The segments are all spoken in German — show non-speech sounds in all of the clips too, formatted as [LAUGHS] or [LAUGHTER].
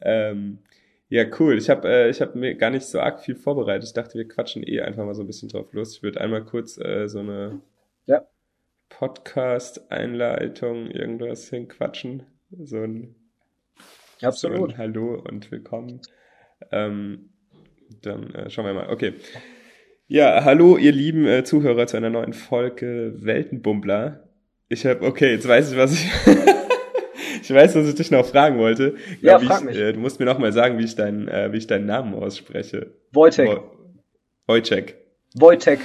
Ähm, ja, cool. Ich habe äh, ich hab mir gar nicht so arg viel vorbereitet. Ich dachte, wir quatschen eh einfach mal so ein bisschen drauf los. Ich würde einmal kurz äh, so eine ja. Podcast-Einleitung irgendwas hinquatschen. So ein, Absolut. So ein Hallo und Willkommen. Ähm, dann äh, schauen wir mal. Okay. Ja, hallo ihr lieben äh, Zuhörer zu einer neuen Folge Weltenbummler. Ich habe, okay, jetzt weiß ich, was ich... [LAUGHS] ich weiß, was ich dich noch fragen wollte. Ja, frag ich, mich. Äh, du musst mir noch mal sagen, wie ich, dein, äh, wie ich deinen Namen ausspreche. Wojtek. Wojtek. Wojtek.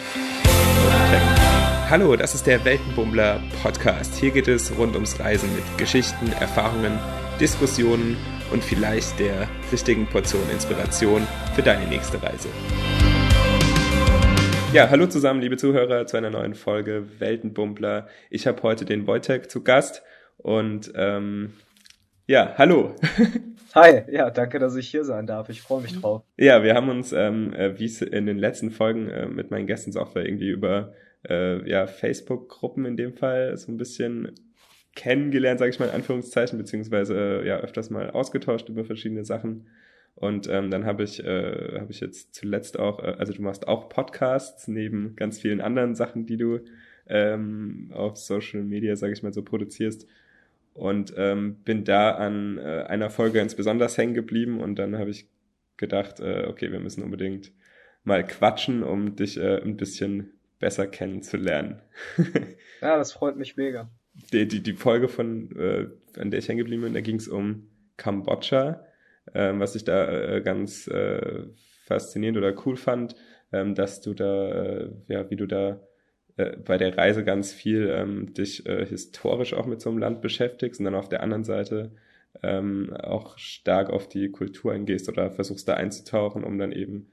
Hallo, das ist der Weltenbummler Podcast. Hier geht es rund ums Reisen mit Geschichten, Erfahrungen, Diskussionen und vielleicht der richtigen Portion Inspiration für deine nächste Reise. Ja, hallo zusammen, liebe Zuhörer, zu einer neuen Folge Weltenbummler. Ich habe heute den Wojtek zu Gast und ähm, ja, hallo. [LAUGHS] Hi, ja, danke, dass ich hier sein darf. Ich freue mich drauf. Ja, wir haben uns, ähm, äh, wie es in den letzten Folgen äh, mit meinen Gästen auch irgendwie über äh, ja, Facebook-Gruppen in dem Fall so ein bisschen kennengelernt, sage ich mal in Anführungszeichen, beziehungsweise äh, ja öfters mal ausgetauscht über verschiedene Sachen. Und ähm, dann habe ich, äh, hab ich jetzt zuletzt auch, äh, also du machst auch Podcasts neben ganz vielen anderen Sachen, die du ähm, auf Social Media, sage ich mal, so produzierst. Und ähm, bin da an äh, einer Folge ganz besonders hängen geblieben und dann habe ich gedacht, äh, okay, wir müssen unbedingt mal quatschen, um dich äh, ein bisschen besser kennenzulernen. [LAUGHS] ja, das freut mich mega. Die, die, die Folge von, äh, an der ich hängen geblieben bin, da ging es um Kambodscha ähm, was ich da äh, ganz äh, faszinierend oder cool fand, ähm, dass du da, äh, ja, wie du da äh, bei der Reise ganz viel ähm, dich äh, historisch auch mit so einem Land beschäftigst und dann auf der anderen Seite ähm, auch stark auf die Kultur eingehst oder versuchst da einzutauchen, um dann eben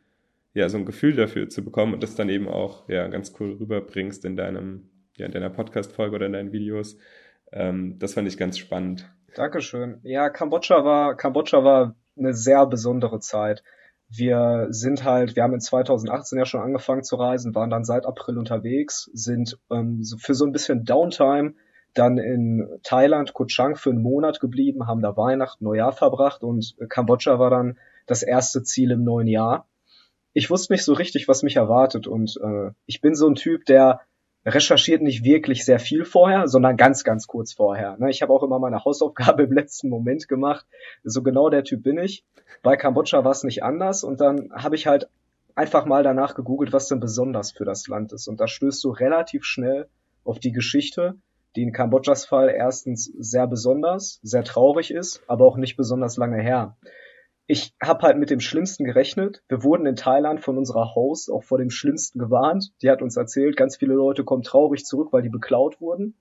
ja so ein Gefühl dafür zu bekommen und das dann eben auch ja ganz cool rüberbringst in deinem ja in deiner Podcast-Folge oder in deinen Videos. Ähm, das fand ich ganz spannend. Dankeschön. Ja, Kambodscha war Kambodscha war eine sehr besondere Zeit. Wir sind halt, wir haben in 2018 ja schon angefangen zu reisen, waren dann seit April unterwegs, sind ähm, für so ein bisschen Downtime dann in Thailand, Koh für einen Monat geblieben, haben da Weihnachten, Neujahr verbracht und Kambodscha war dann das erste Ziel im neuen Jahr. Ich wusste nicht so richtig, was mich erwartet und äh, ich bin so ein Typ, der recherchiert nicht wirklich sehr viel vorher, sondern ganz, ganz kurz vorher. Ne? Ich habe auch immer meine Hausaufgabe [LAUGHS] im letzten Moment gemacht. So genau der Typ bin ich. Bei Kambodscha war es nicht anders und dann habe ich halt einfach mal danach gegoogelt, was denn besonders für das Land ist. Und da stößt du relativ schnell auf die Geschichte, die in Kambodschas Fall erstens sehr besonders, sehr traurig ist, aber auch nicht besonders lange her ich habe halt mit dem Schlimmsten gerechnet. Wir wurden in Thailand von unserer Host auch vor dem Schlimmsten gewarnt. Die hat uns erzählt, ganz viele Leute kommen traurig zurück, weil die beklaut wurden.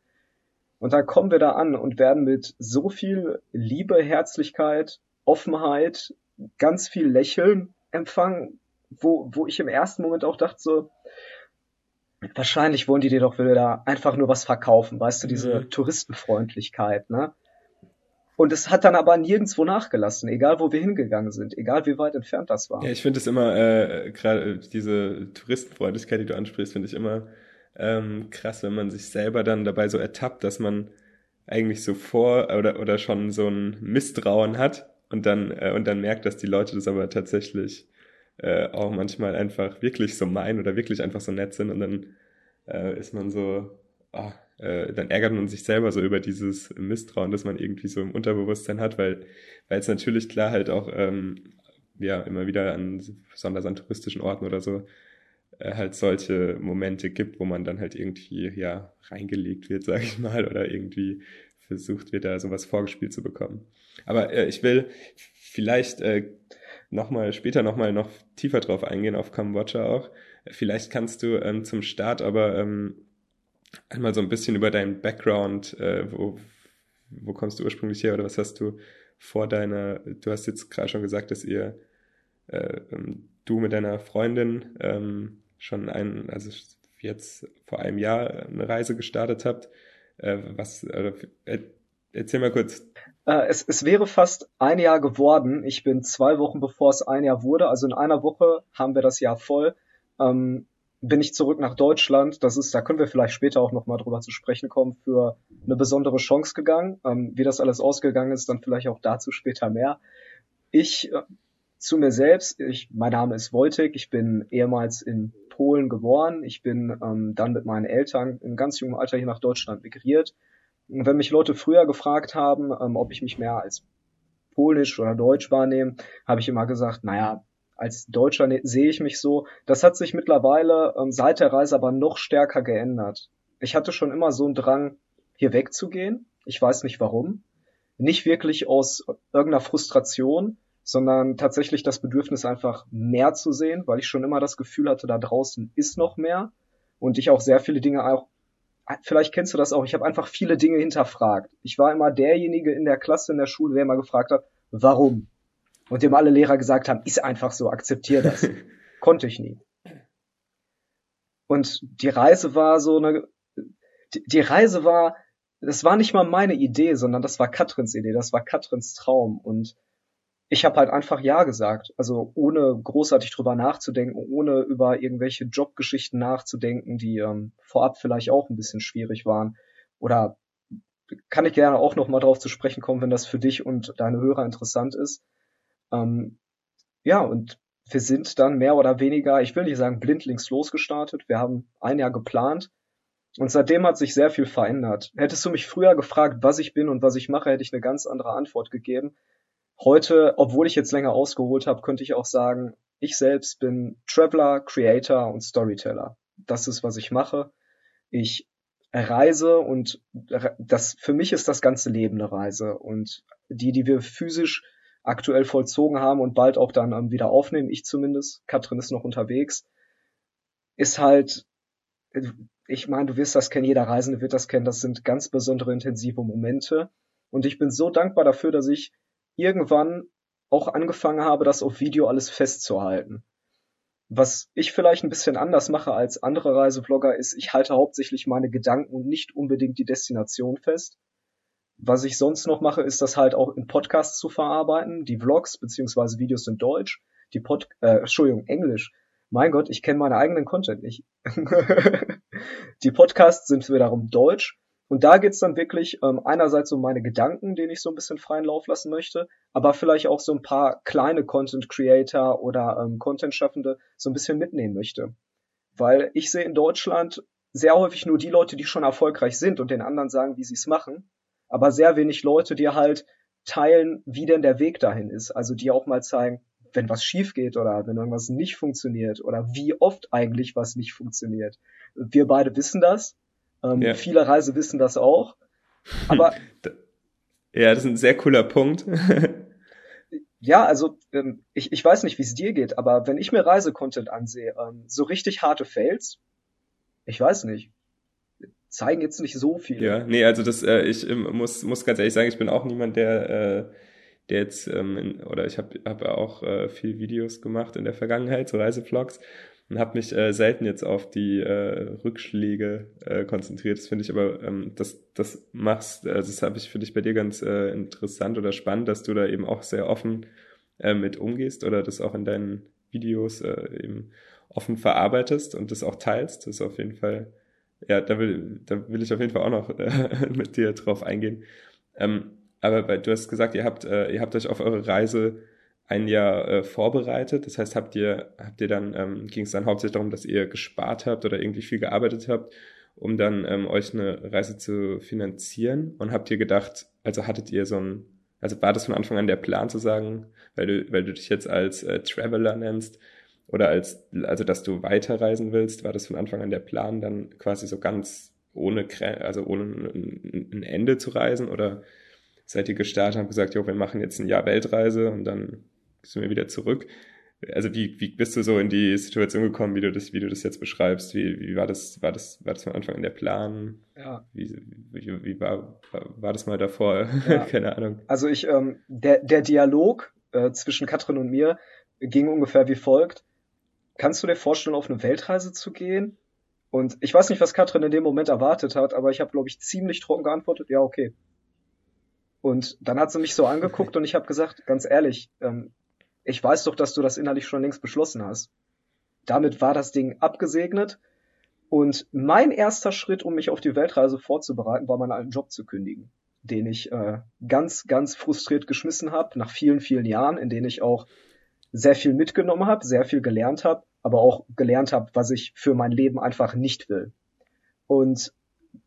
Und dann kommen wir da an und werden mit so viel Liebe, Herzlichkeit, Offenheit, ganz viel Lächeln empfangen, wo, wo ich im ersten Moment auch dachte so, wahrscheinlich wollen die dir doch wieder da einfach nur was verkaufen, weißt du, diese mhm. Touristenfreundlichkeit, ne? Und es hat dann aber nirgendwo nachgelassen, egal wo wir hingegangen sind, egal wie weit entfernt das war. Ja, ich finde es immer, äh, gerade diese Touristenfreundlichkeit, die du ansprichst, finde ich immer ähm, krass, wenn man sich selber dann dabei so ertappt, dass man eigentlich so vor oder, oder schon so ein Misstrauen hat und dann, äh, und dann merkt, dass die Leute das aber tatsächlich äh, auch manchmal einfach wirklich so meinen oder wirklich einfach so nett sind und dann äh, ist man so, oh, äh, dann ärgert man sich selber so über dieses Misstrauen, das man irgendwie so im Unterbewusstsein hat, weil weil es natürlich klar halt auch ähm, ja immer wieder an besonders an touristischen Orten oder so äh, halt solche Momente gibt, wo man dann halt irgendwie ja reingelegt wird, [LAUGHS] sage ich mal, oder irgendwie versucht wird, da sowas vorgespielt zu bekommen. Aber äh, ich will vielleicht äh, nochmal später nochmal noch tiefer drauf eingehen auf Kambodscha auch. Vielleicht kannst du ähm, zum Start aber ähm, einmal so ein bisschen über deinen Background, äh, wo, wo kommst du ursprünglich her oder was hast du vor deiner, du hast jetzt gerade schon gesagt, dass ihr, äh, ähm, du mit deiner Freundin ähm, schon ein, also jetzt vor einem Jahr eine Reise gestartet habt. Äh, was, äh, erzähl mal kurz. Äh, es, es wäre fast ein Jahr geworden. Ich bin zwei Wochen bevor es ein Jahr wurde, also in einer Woche haben wir das Jahr voll. Ähm, bin ich zurück nach Deutschland. Das ist, da können wir vielleicht später auch nochmal drüber zu sprechen kommen, für eine besondere Chance gegangen. Ähm, wie das alles ausgegangen ist, dann vielleicht auch dazu später mehr. ich äh, zu mir selbst, ich, mein Name ist Wojtek, ich bin ehemals in Polen geboren, ich bin ähm, dann mit meinen Eltern in ganz jungem Alter hier nach Deutschland migriert. Und wenn mich Leute früher gefragt haben, ähm, ob ich mich mehr als Polnisch oder Deutsch wahrnehme, habe ich immer gesagt, naja, als Deutscher ne, sehe ich mich so. Das hat sich mittlerweile ähm, seit der Reise aber noch stärker geändert. Ich hatte schon immer so einen Drang, hier wegzugehen. Ich weiß nicht warum. Nicht wirklich aus irgendeiner Frustration, sondern tatsächlich das Bedürfnis einfach mehr zu sehen, weil ich schon immer das Gefühl hatte, da draußen ist noch mehr und ich auch sehr viele Dinge auch vielleicht kennst du das auch, ich habe einfach viele Dinge hinterfragt. Ich war immer derjenige in der Klasse in der Schule, der immer gefragt hat, warum? Und dem alle Lehrer gesagt haben, ist einfach so, akzeptier das. [LAUGHS] Konnte ich nie. Und die Reise war so eine, die, Reise war, das war nicht mal meine Idee, sondern das war Katrins Idee, das war Katrins Traum und ich habe halt einfach Ja gesagt. Also ohne großartig drüber nachzudenken, ohne über irgendwelche Jobgeschichten nachzudenken, die ähm, vorab vielleicht auch ein bisschen schwierig waren. Oder kann ich gerne auch noch mal drauf zu sprechen kommen, wenn das für dich und deine Hörer interessant ist. Ähm, ja, und wir sind dann mehr oder weniger, ich will nicht sagen blindlings losgestartet. Wir haben ein Jahr geplant. Und seitdem hat sich sehr viel verändert. Hättest du mich früher gefragt, was ich bin und was ich mache, hätte ich eine ganz andere Antwort gegeben. Heute, obwohl ich jetzt länger ausgeholt habe, könnte ich auch sagen, ich selbst bin Traveler, Creator und Storyteller. Das ist, was ich mache. Ich reise und das, für mich ist das ganze Leben eine Reise und die, die wir physisch aktuell vollzogen haben und bald auch dann wieder aufnehmen, ich zumindest, Katrin ist noch unterwegs, ist halt, ich meine, du wirst das kennen, jeder Reisende wird das kennen, das sind ganz besondere intensive Momente und ich bin so dankbar dafür, dass ich irgendwann auch angefangen habe, das auf Video alles festzuhalten. Was ich vielleicht ein bisschen anders mache als andere Reisevlogger ist, ich halte hauptsächlich meine Gedanken und nicht unbedingt die Destination fest. Was ich sonst noch mache, ist das halt auch in Podcasts zu verarbeiten, die Vlogs beziehungsweise Videos in Deutsch, die Pod, äh, Entschuldigung, Englisch. Mein Gott, ich kenne meine eigenen Content nicht. [LAUGHS] die Podcasts sind wiederum Deutsch und da geht's dann wirklich ähm, einerseits um meine Gedanken, denen ich so ein bisschen freien Lauf lassen möchte, aber vielleicht auch so ein paar kleine Content Creator oder ähm, Content Schaffende so ein bisschen mitnehmen möchte. Weil ich sehe in Deutschland sehr häufig nur die Leute, die schon erfolgreich sind und den anderen sagen, wie sie es machen, aber sehr wenig Leute, die halt teilen, wie denn der Weg dahin ist. Also die auch mal zeigen, wenn was schief geht oder wenn irgendwas nicht funktioniert oder wie oft eigentlich was nicht funktioniert. Wir beide wissen das ähm, ja. Viele Reise wissen das auch. Aber [LAUGHS] ja, das ist ein sehr cooler Punkt. [LAUGHS] ja, also ähm, ich, ich weiß nicht, wie es dir geht, aber wenn ich mir Reisecontent ansehe, ähm, so richtig harte Fails, ich weiß nicht, zeigen jetzt nicht so viel. Ja, nee, also das, äh, ich ähm, muss, muss ganz ehrlich sagen, ich bin auch niemand, der, äh, der jetzt, ähm, in, oder ich habe hab auch äh, viel Videos gemacht in der Vergangenheit, so Reisevlogs und habe mich äh, selten jetzt auf die äh, Rückschläge äh, konzentriert. Das finde ich aber, ähm, das, das machst, also das habe ich für dich bei dir ganz äh, interessant oder spannend, dass du da eben auch sehr offen äh, mit umgehst oder das auch in deinen Videos äh, eben offen verarbeitest und das auch teilst. Das ist auf jeden Fall, ja, da will, da will ich auf jeden Fall auch noch äh, [LAUGHS] mit dir drauf eingehen. Ähm, aber bei, du hast gesagt, ihr habt, äh, ihr habt euch auf eure Reise ein Jahr äh, vorbereitet. Das heißt, habt ihr, habt ihr dann, ähm, ging es dann hauptsächlich darum, dass ihr gespart habt oder irgendwie viel gearbeitet habt, um dann ähm, euch eine Reise zu finanzieren? Und habt ihr gedacht, also hattet ihr so ein, also war das von Anfang an der Plan zu sagen, weil du, weil du dich jetzt als äh, Traveler nennst oder als, also dass du weiterreisen willst, war das von Anfang an der Plan, dann quasi so ganz ohne, also ohne ein Ende zu reisen oder seid ihr gestartet und habt gesagt, jo, wir machen jetzt ein Jahr Weltreise und dann sind wir wieder zurück. Also wie, wie bist du so in die Situation gekommen, wie du das, wie du das jetzt beschreibst? Wie, wie war das, war das, war das von Anfang an der Plan? Ja. Wie, wie, wie war, war, war das mal davor? Ja. [LAUGHS] Keine Ahnung. Also ich, ähm, der, der Dialog äh, zwischen Katrin und mir ging ungefähr wie folgt. Kannst du dir vorstellen, auf eine Weltreise zu gehen? Und ich weiß nicht, was Katrin in dem Moment erwartet hat, aber ich habe, glaube ich, ziemlich trocken geantwortet, ja, okay. Und dann hat sie mich so angeguckt und ich habe gesagt, ganz ehrlich, ähm, ich weiß doch, dass du das innerlich schon längst beschlossen hast. Damit war das Ding abgesegnet. Und mein erster Schritt, um mich auf die Weltreise vorzubereiten, war meinen alten Job zu kündigen. den ich äh, ganz, ganz frustriert geschmissen habe, nach vielen, vielen Jahren, in denen ich auch sehr viel mitgenommen habe, sehr viel gelernt habe, aber auch gelernt habe, was ich für mein Leben einfach nicht will. Und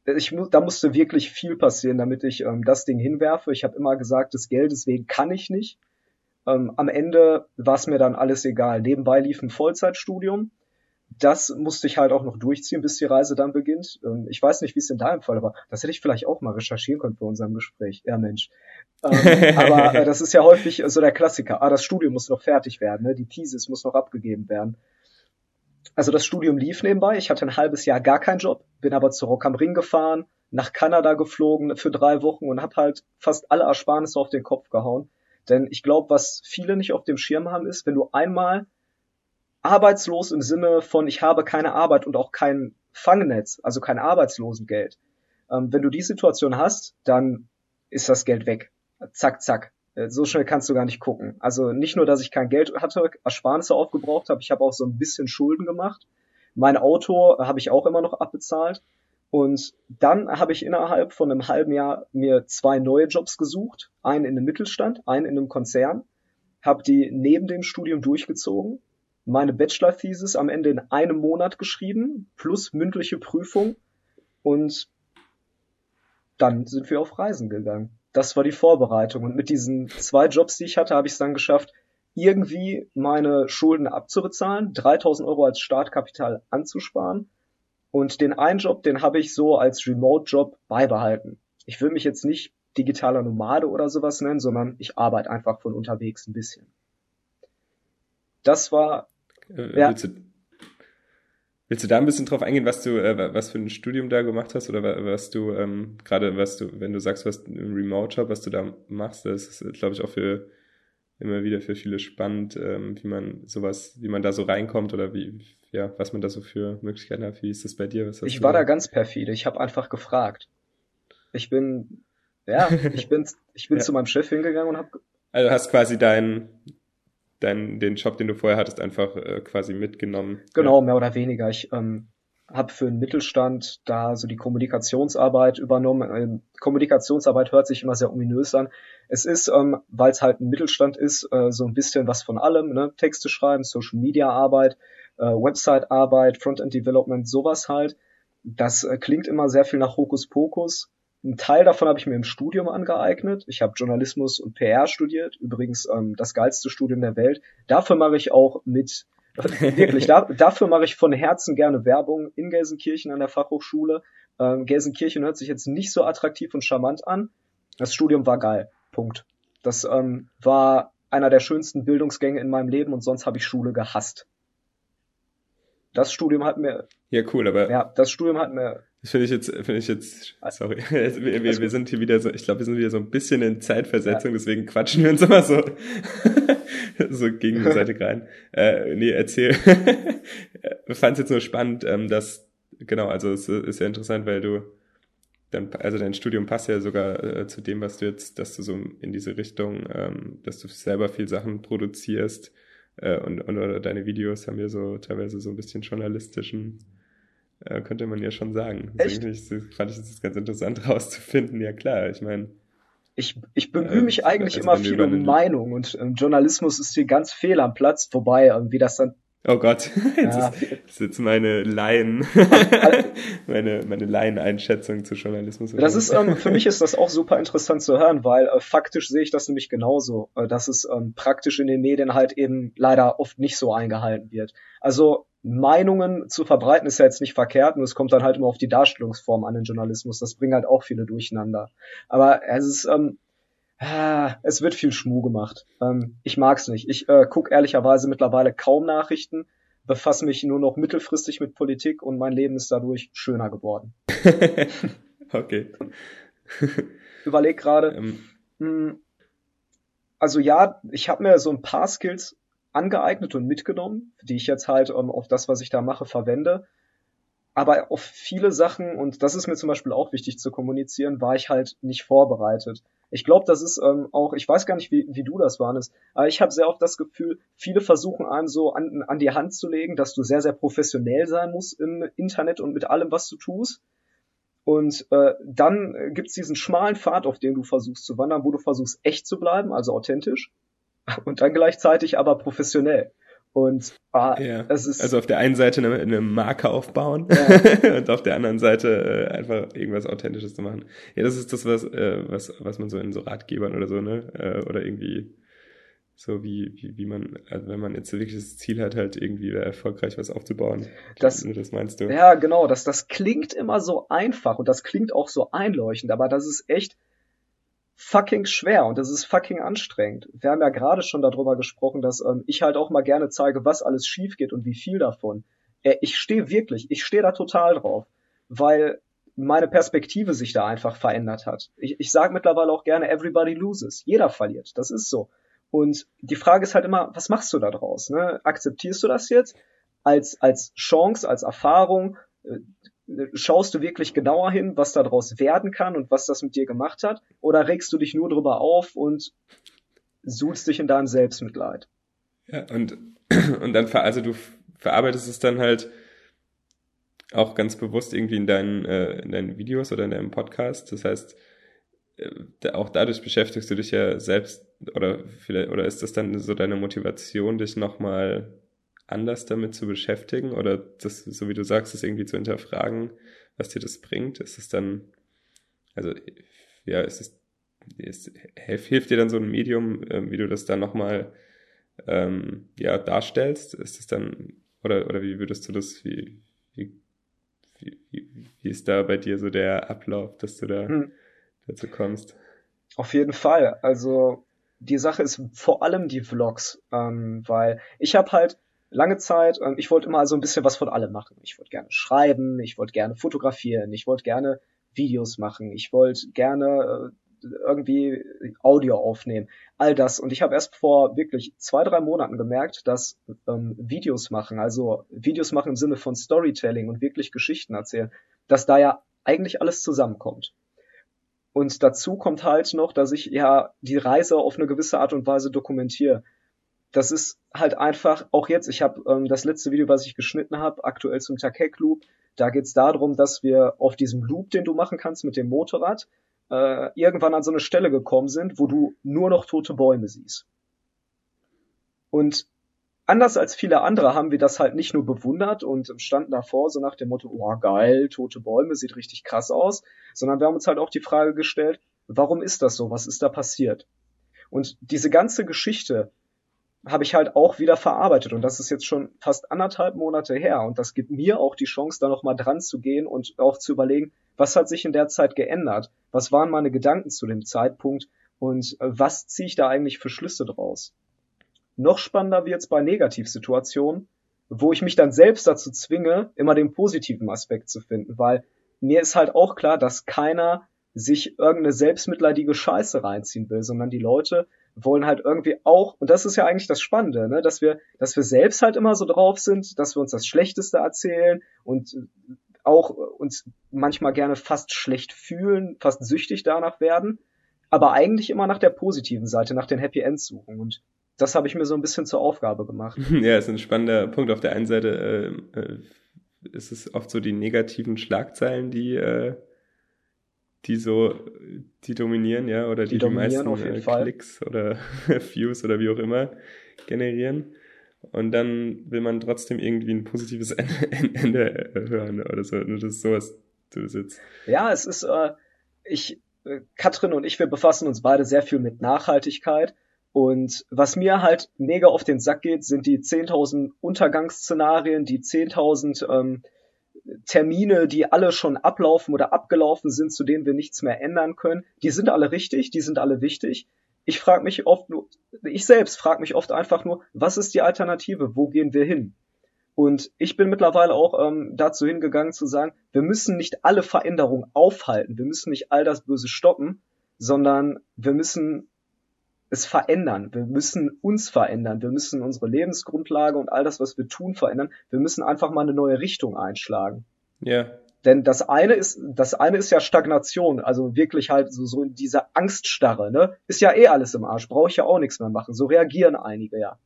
ich, da musste wirklich viel passieren, damit ich ähm, das Ding hinwerfe. Ich habe immer gesagt, des Geldes wegen kann ich nicht. Ähm, am Ende war es mir dann alles egal. Nebenbei lief ein Vollzeitstudium. Das musste ich halt auch noch durchziehen, bis die Reise dann beginnt. Ähm, ich weiß nicht, wie es in deinem Fall war. Das hätte ich vielleicht auch mal recherchieren können für unserem Gespräch. Ja, Mensch. Ähm, [LAUGHS] aber äh, das ist ja häufig so der Klassiker. Ah, das Studium muss noch fertig werden. Ne? Die Thesis muss noch abgegeben werden. Also das Studium lief nebenbei. Ich hatte ein halbes Jahr gar keinen Job, bin aber zu Rock am Ring gefahren, nach Kanada geflogen für drei Wochen und habe halt fast alle Ersparnisse auf den Kopf gehauen. Denn ich glaube, was viele nicht auf dem Schirm haben, ist, wenn du einmal arbeitslos im Sinne von ich habe keine Arbeit und auch kein Fangnetz, also kein Arbeitslosengeld. Ähm, wenn du die Situation hast, dann ist das Geld weg. Zack, zack. Äh, so schnell kannst du gar nicht gucken. Also nicht nur, dass ich kein Geld hatte, Ersparnisse aufgebraucht habe, ich habe auch so ein bisschen Schulden gemacht. Mein Auto habe ich auch immer noch abbezahlt. Und dann habe ich innerhalb von einem halben Jahr mir zwei neue Jobs gesucht. Einen in einem Mittelstand, einen in einem Konzern. Habe die neben dem Studium durchgezogen. Meine Bachelor-Thesis am Ende in einem Monat geschrieben, plus mündliche Prüfung. Und dann sind wir auf Reisen gegangen das war die Vorbereitung. Und mit diesen zwei Jobs, die ich hatte, habe ich es dann geschafft, irgendwie meine Schulden abzubezahlen, 3000 Euro als Startkapital anzusparen. Und den einen Job, den habe ich so als Remote-Job beibehalten. Ich will mich jetzt nicht digitaler Nomade oder sowas nennen, sondern ich arbeite einfach von unterwegs ein bisschen. Das war. Äh, ja. willst, du, Willst du da ein bisschen drauf eingehen, was du, äh, was für ein Studium da gemacht hast oder was du ähm, gerade, was du, wenn du sagst, was ein Remote-Job, was du da machst, das ist, glaube ich, auch für immer wieder für viele spannend, ähm, wie man sowas, wie man da so reinkommt oder wie, ja, was man da so für Möglichkeiten hat. Wie ist das bei dir? ich war da ganz perfide. Ich habe einfach gefragt. Ich bin, ja, [LAUGHS] ich bin, ich bin ja. zu meinem Chef hingegangen und habe. Also hast quasi dein dein, den Job, den du vorher hattest, einfach äh, quasi mitgenommen. Genau, ja. mehr oder weniger. Ich ähm, habe für den Mittelstand da so die Kommunikationsarbeit übernommen. Ähm, Kommunikationsarbeit hört sich immer sehr ominös an. Es ist, ähm, weil es halt ein Mittelstand ist, äh, so ein bisschen was von allem. Ne? Texte schreiben, Social Media Arbeit, äh, Website Arbeit, Frontend Development, sowas halt. Das äh, klingt immer sehr viel nach Hokuspokus. Ein Teil davon habe ich mir im Studium angeeignet. Ich habe Journalismus und PR studiert, übrigens ähm, das geilste Studium der Welt. Dafür mache ich auch mit, [LAUGHS] wirklich, da, dafür mache ich von Herzen gerne Werbung in Gelsenkirchen an der Fachhochschule. Ähm, Gelsenkirchen hört sich jetzt nicht so attraktiv und charmant an. Das Studium war geil. Punkt. Das ähm, war einer der schönsten Bildungsgänge in meinem Leben und sonst habe ich Schule gehasst. Das Studium hat mir. Ja, cool, aber. Ja, das Studium hat mir das finde ich jetzt, finde ich jetzt, sorry, [LAUGHS] wir, wir, wir sind hier wieder so, ich glaube, wir sind wieder so ein bisschen in Zeitversetzung, ja. deswegen quatschen wir uns immer so, [LAUGHS] so gegenseitig rein. [LAUGHS] Äh, nee, erzähl. ich fand es jetzt nur spannend, ähm, dass, genau, also es ist ja interessant, weil du, dann, also dein Studium passt ja sogar äh, zu dem, was du jetzt, dass du so in diese Richtung, ähm, dass du selber viel Sachen produzierst äh, und, und oder deine Videos haben ja so teilweise so ein bisschen journalistischen äh, könnte man ja schon sagen. Echt? Ich, fand ich das ganz interessant [LAUGHS] herauszufinden. Ja klar, ich meine. Ich, ich bemühe mich äh, eigentlich also immer viel um Meinung und ähm, Journalismus ist hier ganz fehl am Platz, wobei, ähm, wie das dann Oh Gott, [LAUGHS] jetzt ja. ist, ist jetzt meine Laien, [LAUGHS] meine, meine Laien-Einschätzung zu Journalismus. Das ist, ähm, für mich ist das auch super interessant zu hören, weil äh, faktisch sehe ich das nämlich genauso, äh, dass es ähm, praktisch in den Medien halt eben leider oft nicht so eingehalten wird. Also Meinungen zu verbreiten ist ja jetzt nicht verkehrt, nur es kommt dann halt immer auf die Darstellungsform an den Journalismus. Das bringt halt auch viele durcheinander. Aber es ist, ähm, ah, es wird viel Schmuh gemacht. Ähm, ich mag's nicht. Ich äh, gucke ehrlicherweise mittlerweile kaum Nachrichten, befasse mich nur noch mittelfristig mit Politik und mein Leben ist dadurch schöner geworden. [LAUGHS] okay. [LAUGHS] Überleg gerade. Ähm. Hm, also ja, ich habe mir so ein paar Skills angeeignet und mitgenommen, die ich jetzt halt ähm, auf das, was ich da mache, verwende. Aber auf viele Sachen, und das ist mir zum Beispiel auch wichtig zu kommunizieren, war ich halt nicht vorbereitet. Ich glaube, das ist ähm, auch, ich weiß gar nicht, wie, wie du das warst, aber ich habe sehr oft das Gefühl, viele versuchen einem so an, an die Hand zu legen, dass du sehr, sehr professionell sein musst im Internet und mit allem, was du tust. Und äh, dann gibt's diesen schmalen Pfad, auf dem du versuchst zu wandern, wo du versuchst, echt zu bleiben, also authentisch, [LAUGHS] und dann gleichzeitig aber professionell. Und ah, ja. es ist also auf der einen Seite eine, eine Marke aufbauen ja. [LAUGHS] und auf der anderen Seite äh, einfach irgendwas Authentisches zu machen. Ja, das ist das, was, äh, was, was man so in so Ratgebern oder so, ne? Äh, oder irgendwie so wie, wie, wie man, also wenn man jetzt wirklich das Ziel hat, halt irgendwie erfolgreich was aufzubauen. Das, das meinst du? Ja, genau. Das, das klingt immer so einfach und das klingt auch so einleuchtend, aber das ist echt fucking schwer und das ist fucking anstrengend. Wir haben ja gerade schon darüber gesprochen, dass ähm, ich halt auch mal gerne zeige, was alles schief geht und wie viel davon. Äh, ich stehe wirklich, ich stehe da total drauf, weil meine Perspektive sich da einfach verändert hat. Ich, ich sage mittlerweile auch gerne, everybody loses. Jeder verliert. Das ist so. Und die Frage ist halt immer, was machst du da draus? Ne? Akzeptierst du das jetzt als, als Chance, als Erfahrung? Schaust du wirklich genauer hin, was daraus werden kann und was das mit dir gemacht hat? Oder regst du dich nur drüber auf und suchst dich in deinem Selbstmitleid? Ja, und, [CLEARS THROAT] und dann, also du verarbeitest es dann halt auch ganz bewusst irgendwie in deinen, äh, in deinen Videos oder in deinem Podcast. Das heißt, äh, auch dadurch beschäftigst du dich ja selbst oder vielleicht, oder ist das dann so deine Motivation, dich nochmal anders damit zu beschäftigen oder das, so wie du sagst, das irgendwie zu hinterfragen, was dir das bringt? Ist es dann, also, ja, ist es, ist, hilft dir dann so ein Medium, äh, wie du das dann nochmal, ähm, ja, darstellst? Ist es dann, oder, oder wie würdest du das, wie, wie, wie, wie ist da bei dir so der Ablauf, dass du da hm. dazu kommst? Auf jeden Fall. Also, die Sache ist vor allem die Vlogs, ähm, weil ich habe halt lange Zeit, ähm, ich wollte immer also ein bisschen was von allem machen. Ich wollte gerne schreiben, ich wollte gerne fotografieren, ich wollte gerne Videos machen, ich wollte gerne äh, irgendwie Audio aufnehmen, all das. Und ich habe erst vor wirklich zwei, drei Monaten gemerkt, dass ähm, Videos machen, also Videos machen im Sinne von Storytelling und wirklich Geschichten erzählen, dass da ja eigentlich alles zusammenkommt. Und dazu kommt halt noch, dass ich ja die Reise auf eine gewisse Art und Weise dokumentiere das ist halt einfach, auch jetzt, ich habe ähm, das letzte Video, was ich geschnitten habe, aktuell zum Takek Loop, da geht's darum, dass wir auf diesem Loop, den du machen kannst mit dem Motorrad, äh, irgendwann an so eine Stelle gekommen sind, wo du nur noch tote Bäume siehst. Und anders als viele andere haben wir das halt nicht nur bewundert und standen davor so nach dem Motto, oh geil, tote Bäume, sieht richtig krass aus, sondern wir haben uns halt auch die Frage gestellt, warum ist das so? Was ist da passiert? Und diese ganze Geschichte habe ich halt auch wieder verarbeitet und das ist jetzt schon fast anderthalb Monate her und das gibt mir auch die Chance, da nochmal dran zu gehen und auch zu überlegen, was hat sich in der Zeit geändert? Was waren meine Gedanken zu dem Zeitpunkt und äh, was ziehe ich da eigentlich für Schlüsse draus? Noch spannender wird's bei Negativsituationen, wo ich mich dann selbst dazu zwinge, immer den positiven Aspekt zu finden, weil mir ist halt auch klar, dass keiner sich irgendeine selbstmitleidige Scheiße reinziehen will, sondern die Leute wollen halt irgendwie auch, und das ist ja eigentlich das Spannende, ne, dass wir, dass wir selbst halt immer so drauf sind, dass wir uns das Schlechteste erzählen und auch uns manchmal gerne fast schlecht fühlen, fast süchtig danach werden, aber eigentlich immer nach der positiven Seite, nach den Happy Ends suchen. Und das habe ich mir so ein bisschen zur Aufgabe gemacht. [LAUGHS] Ja, ist ein spannender Punkt. Auf der einen Seite äh, äh, ist es oft so die negativen Schlagzeilen, die äh, die so, die dominieren, ja, oder die die, die meisten äh, Klicks oder [LAUGHS] Views oder wie auch immer generieren. Und dann will man trotzdem irgendwie ein positives [LAUGHS] Ende, hören oder so. Nur das ist sowas, du sitzt. Ja, es ist, äh, ich, äh, Katrin und ich, wir befassen uns beide sehr viel mit Nachhaltigkeit. Und was mir halt mega auf den Sack geht, sind die 10.000 Untergangsszenarien, die 10.000 ähm, Termine, die alle schon ablaufen oder abgelaufen sind, zu denen wir nichts mehr ändern können, die sind alle richtig, die sind alle wichtig. Ich frage mich oft nur, ich selbst frage mich oft einfach nur, was ist die Alternative? Wo gehen wir hin? Und ich bin mittlerweile auch ähm, dazu hingegangen zu sagen, wir müssen nicht alle Veränderungen aufhalten, wir müssen nicht all das Böse stoppen, sondern wir müssen es verändern. Wir müssen uns verändern. Wir müssen unsere Lebensgrundlage und all das, was wir tun, verändern. Wir müssen einfach mal eine neue Richtung einschlagen. Ja. Denn das eine ist, das eine ist ja Stagnation, also wirklich halt so, so in dieser Angststarre, ne? Ist ja eh alles im Arsch, brauche ich ja auch nichts mehr machen. So reagieren einige ja.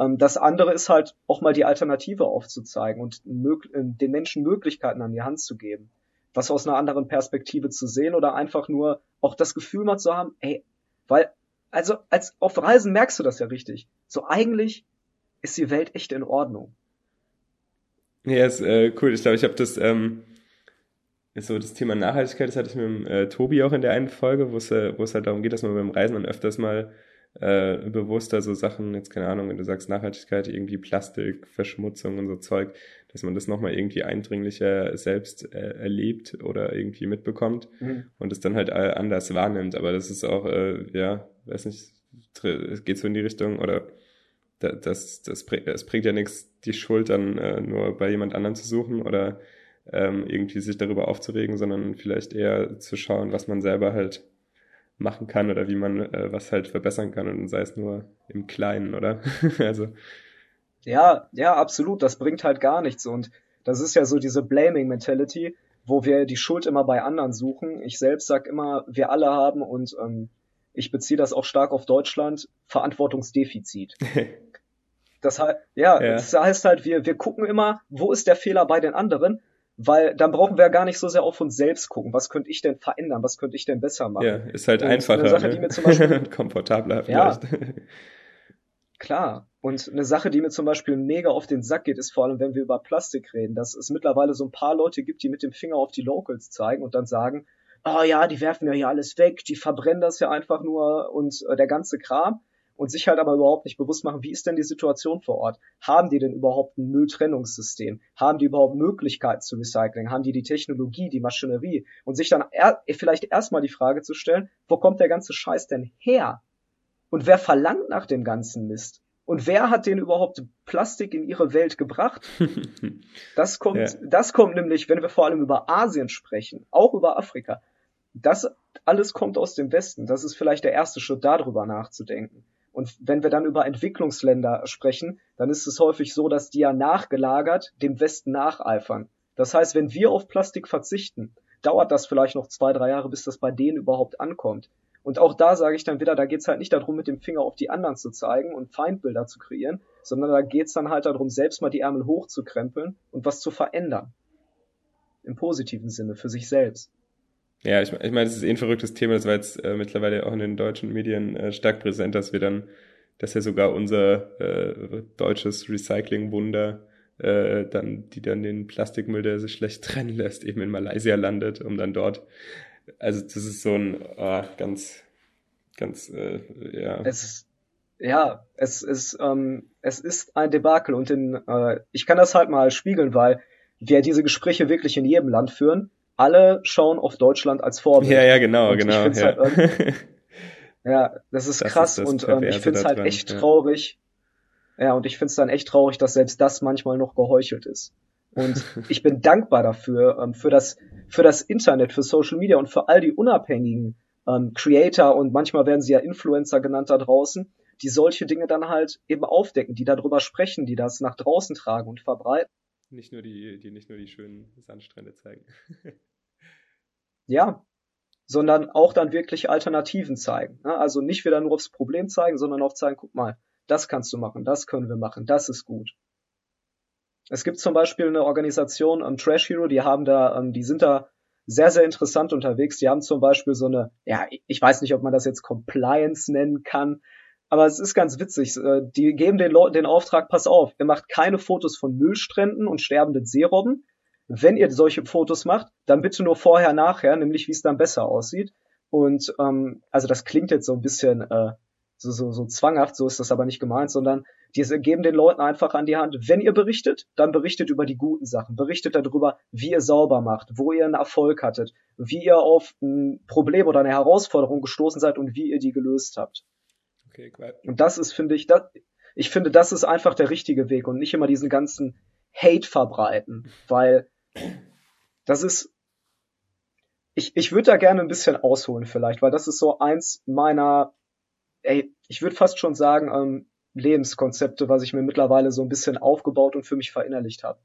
Ähm, das andere ist halt auch mal die Alternative aufzuzeigen und den Menschen Möglichkeiten an die Hand zu geben. was aus einer anderen Perspektive zu sehen oder einfach nur auch das Gefühl mal zu haben, ey, weil, also als auf Reisen merkst du das ja richtig. So eigentlich ist die Welt echt in Ordnung. Ja, ist äh, cool. Ich glaube, ich habe das ähm, so das Thema Nachhaltigkeit, das hatte ich mit dem, äh, Tobi auch in der einen Folge, wo es äh, wo es halt darum geht, dass man beim Reisen dann öfters mal äh, bewusster so Sachen, jetzt keine Ahnung, wenn du sagst Nachhaltigkeit, irgendwie Plastik, Verschmutzung und so Zeug, dass man das nochmal irgendwie eindringlicher selbst äh, erlebt oder irgendwie mitbekommt mhm. und es dann halt äh, anders wahrnimmt. Aber das ist auch, äh, ja, weiß nicht, es geht so in die Richtung oder das, das, das, es bringt ja nichts, die Schuld dann äh, nur bei jemand anderem zu suchen oder ähm, irgendwie sich darüber aufzuregen, sondern vielleicht eher zu schauen, was man selber halt machen kann oder wie man äh, was halt verbessern kann und sei es nur im Kleinen, oder? [LAUGHS] also. Ja, ja, absolut. Das bringt halt gar nichts und das ist ja so diese Blaming Mentality, wo wir die Schuld immer bei anderen suchen. Ich selbst sag immer, wir alle haben und ähm, ich beziehe das auch stark auf Deutschland, Verantwortungsdefizit. [LAUGHS] Das heißt, ja, ja, das heißt halt, wir, wir gucken immer, wo ist der Fehler bei den anderen weil dann brauchen wir gar nicht so sehr auf uns selbst gucken. Was könnte ich denn verändern? Was könnte ich denn besser machen? Ja, ist halt und einfacher. Eine Sache, ne? die mir zum Beispiel, [LAUGHS] komfortabler vielleicht. Ja, [LAUGHS] klar. Und eine Sache, die mir zum Beispiel mega auf den Sack geht, ist vor allem, wenn wir über Plastik reden, dass es mittlerweile so ein paar Leute gibt, die mit dem Finger auf die Locals zeigen und dann sagen, oh ja, die werfen ja hier alles weg, die verbrennen das ja einfach nur und äh, der ganze Kram und sich halt aber überhaupt nicht bewusst machen, wie ist denn die Situation vor Ort? Haben die denn überhaupt ein Mülltrennungssystem? Haben die überhaupt Möglichkeiten zu Recycling? Haben die die Technologie, die Maschinerie? Und sich dann er vielleicht erstmal die Frage zu stellen, wo kommt der ganze Scheiß denn her? Und wer verlangt nach dem ganzen Mist? Und wer hat den überhaupt Plastik in ihre Welt gebracht? [LAUGHS] Das kommt, ja. das kommt nämlich, wenn wir vor allem über Asien sprechen, auch über Afrika. Das alles kommt aus dem Westen. Das ist vielleicht der erste Schritt, darüber nachzudenken. Und wenn wir dann über Entwicklungsländer sprechen, dann ist es häufig so, dass die ja nachgelagert dem Westen nacheifern. Das heißt, wenn wir auf Plastik verzichten, dauert das vielleicht noch zwei, drei Jahre, bis das bei denen überhaupt ankommt. Und auch da sage ich dann wieder, da geht's halt nicht darum, mit dem Finger auf die anderen zu zeigen und Feindbilder zu kreieren, sondern da geht's dann halt darum, selbst mal die Ärmel hochzukrempeln und was zu verändern. Im positiven Sinne, für sich selbst. Ja, ich, ich meine, es ist eh ein verrücktes Thema, das war jetzt äh, mittlerweile auch in den deutschen Medien äh, stark präsent, dass wir dann, dass ja sogar unser äh, deutsches Recycling-Wunder äh, dann, die dann den Plastikmüll, der sich schlecht [LAUGHS] trennen lässt, eben in Malaysia landet, um dann dort, also das ist so ein oh, ganz, ganz, äh, ja. Es ja, es ist, ähm, es ist ein Debakel und in, äh, ich kann das halt mal spiegeln, weil wir diese Gespräche wirklich in jedem Land führen alle schauen auf Deutschland als Vorbild. Ja, ja, genau, und genau. Ja. Halt [LAUGHS] ja, das ist das krass ist das und ähm, ich finde es halt echt ja. traurig. Ja, und ich finde es dann echt traurig, dass selbst das manchmal noch geheuchelt ist. Und [LAUGHS] ich bin dankbar dafür, ähm, für das, für das Internet, für Social Media und für all die unabhängigen ähm, Creator und manchmal werden sie ja Influencer genannt da draußen, die solche Dinge dann halt eben aufdecken, die darüber sprechen, die das nach draußen tragen und verbreiten. Nicht nur die, die nicht nur die schönen Sandstrände zeigen. [LAUGHS] ja, sondern auch dann wirklich Alternativen zeigen. Ne? Also nicht wieder nur aufs Problem zeigen, sondern auch zeigen, guck mal, das kannst du machen, das können wir machen, das ist gut. Es gibt zum Beispiel eine Organisation, um, Trash Hero, die haben da, um, die sind da sehr, sehr interessant unterwegs. Die haben zum Beispiel so eine, ja, ich weiß nicht, ob man das jetzt Compliance nennen kann, aber es ist ganz witzig. Äh, die geben den Leuten den Auftrag, pass auf, ihr macht keine Fotos von Müllstränden und sterbenden Seerobben. Wenn ihr solche Fotos macht, dann bitte nur vorher, nachher, nämlich wie es dann besser aussieht. Und ähm, also das klingt jetzt so ein bisschen äh, so, so, so zwanghaft, so ist das aber nicht gemeint, sondern die geben den Leuten einfach an die Hand, wenn ihr berichtet, dann berichtet über die guten Sachen, berichtet darüber, wie ihr sauber macht, wo ihr einen Erfolg hattet, wie ihr auf ein Problem oder eine Herausforderung gestoßen seid und wie ihr die gelöst habt. Okay, geil. Und das ist, finde ich, das, ich finde, das ist einfach der richtige Weg und nicht immer diesen ganzen Hate verbreiten, weil das ist, ich, ich würde da gerne ein bisschen ausholen vielleicht, weil das ist so eins meiner, ey, ich würde fast schon sagen, ähm, Lebenskonzepte, was ich mir mittlerweile so ein bisschen aufgebaut und für mich verinnerlicht habe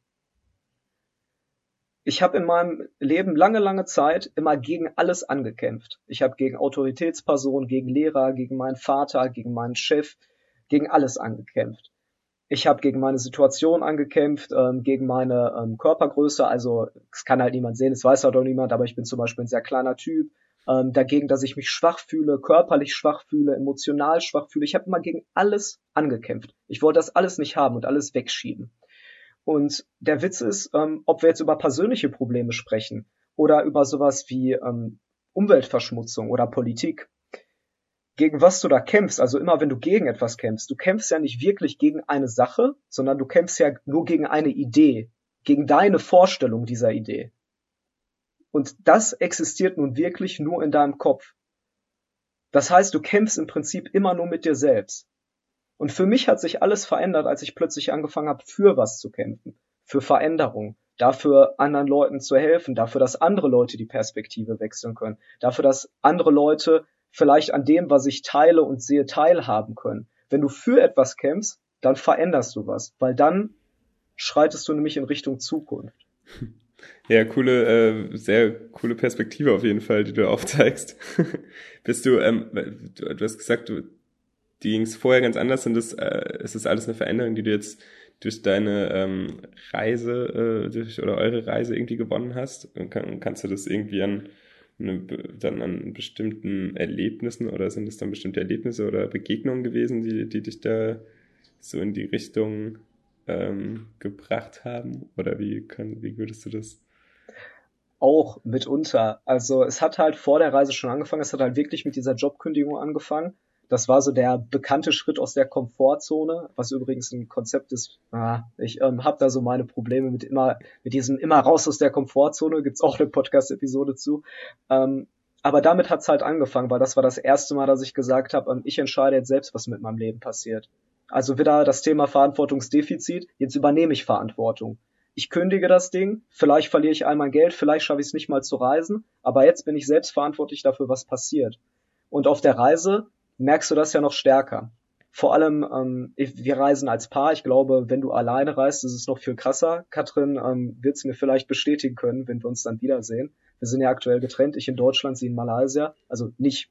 ich habe in meinem Leben lange, lange Zeit immer gegen alles angekämpft. Ich habe gegen Autoritätspersonen, gegen Lehrer, gegen meinen Vater, gegen meinen Chef, gegen alles angekämpft. ich habe gegen meine Situation angekämpft, ähm, gegen meine ähm, Körpergröße. Also es kann halt niemand sehen, es weiß halt auch niemand, aber ich bin zum Beispiel ein sehr kleiner Typ. Ähm, dagegen, dass ich mich schwach fühle, körperlich schwach fühle, emotional schwach fühle. Ich habe immer gegen alles angekämpft. Ich wollte das alles nicht haben und alles wegschieben. Und der Witz ist, ähm, ob wir jetzt über persönliche Probleme sprechen oder über sowas wie ähm, Umweltverschmutzung oder Politik, gegen was du da kämpfst, also immer wenn du gegen etwas kämpfst, du kämpfst ja nicht wirklich gegen eine Sache, sondern du kämpfst ja nur gegen eine Idee, gegen deine Vorstellung dieser Idee. Und das existiert nun wirklich nur in deinem Kopf. Das heißt, du kämpfst im Prinzip immer nur mit dir selbst. Und für mich hat sich alles verändert, als ich plötzlich angefangen habe, für was zu kämpfen, für Veränderung, dafür anderen Leuten zu helfen, dafür, dass andere Leute die Perspektive wechseln können, dafür, dass andere Leute vielleicht an dem, was ich teile und sehe, teilhaben können. Wenn du für etwas kämpfst, dann veränderst du was, weil dann schreitest du nämlich in Richtung Zukunft. [LAUGHS] Ja, coole, äh, sehr coole Perspektive auf jeden Fall, die du aufzeigst. [LAUGHS] Bist du, ähm, du, du hast gesagt, du, die ging es vorher ganz anders und das, äh, ist das alles eine Veränderung, die du jetzt durch deine ähm, Reise äh, durch, oder eure Reise irgendwie gewonnen hast? Und kann, kannst du das irgendwie an eine, dann an bestimmten Erlebnissen oder sind es dann bestimmte Erlebnisse oder Begegnungen gewesen, die, die dich da so in die Richtung ähm, gebracht haben? Oder wie, kann, wie würdest du das? Auch mitunter. Also es hat halt vor der Reise schon angefangen, es hat halt wirklich mit dieser Jobkündigung angefangen. Das war so der bekannte Schritt aus der Komfortzone, was übrigens ein Konzept ist. Ah, ich ähm, habe da so meine Probleme mit immer mit diesem immer raus aus der Komfortzone. Gibt's auch eine Podcast-Episode zu. Ähm, aber damit hat's halt angefangen, weil das war das erste Mal, dass ich gesagt habe, ähm, ich entscheide jetzt selbst, was mit meinem Leben passiert. Also wieder das Thema Verantwortungsdefizit. Jetzt übernehme ich Verantwortung. Ich kündige das Ding, vielleicht verliere ich all mein Geld, vielleicht schaffe ich es nicht mal zu reisen, aber jetzt bin ich selbst verantwortlich dafür, was passiert. Und auf der Reise merkst du das ja noch stärker. Vor allem, ähm, wir reisen als Paar. Ich glaube, wenn du alleine reist, ist es noch viel krasser. Katrin ähm, wird es mir vielleicht bestätigen können, wenn wir uns dann wiedersehen. Wir sind ja aktuell getrennt. Ich in Deutschland, sie in Malaysia. Also nicht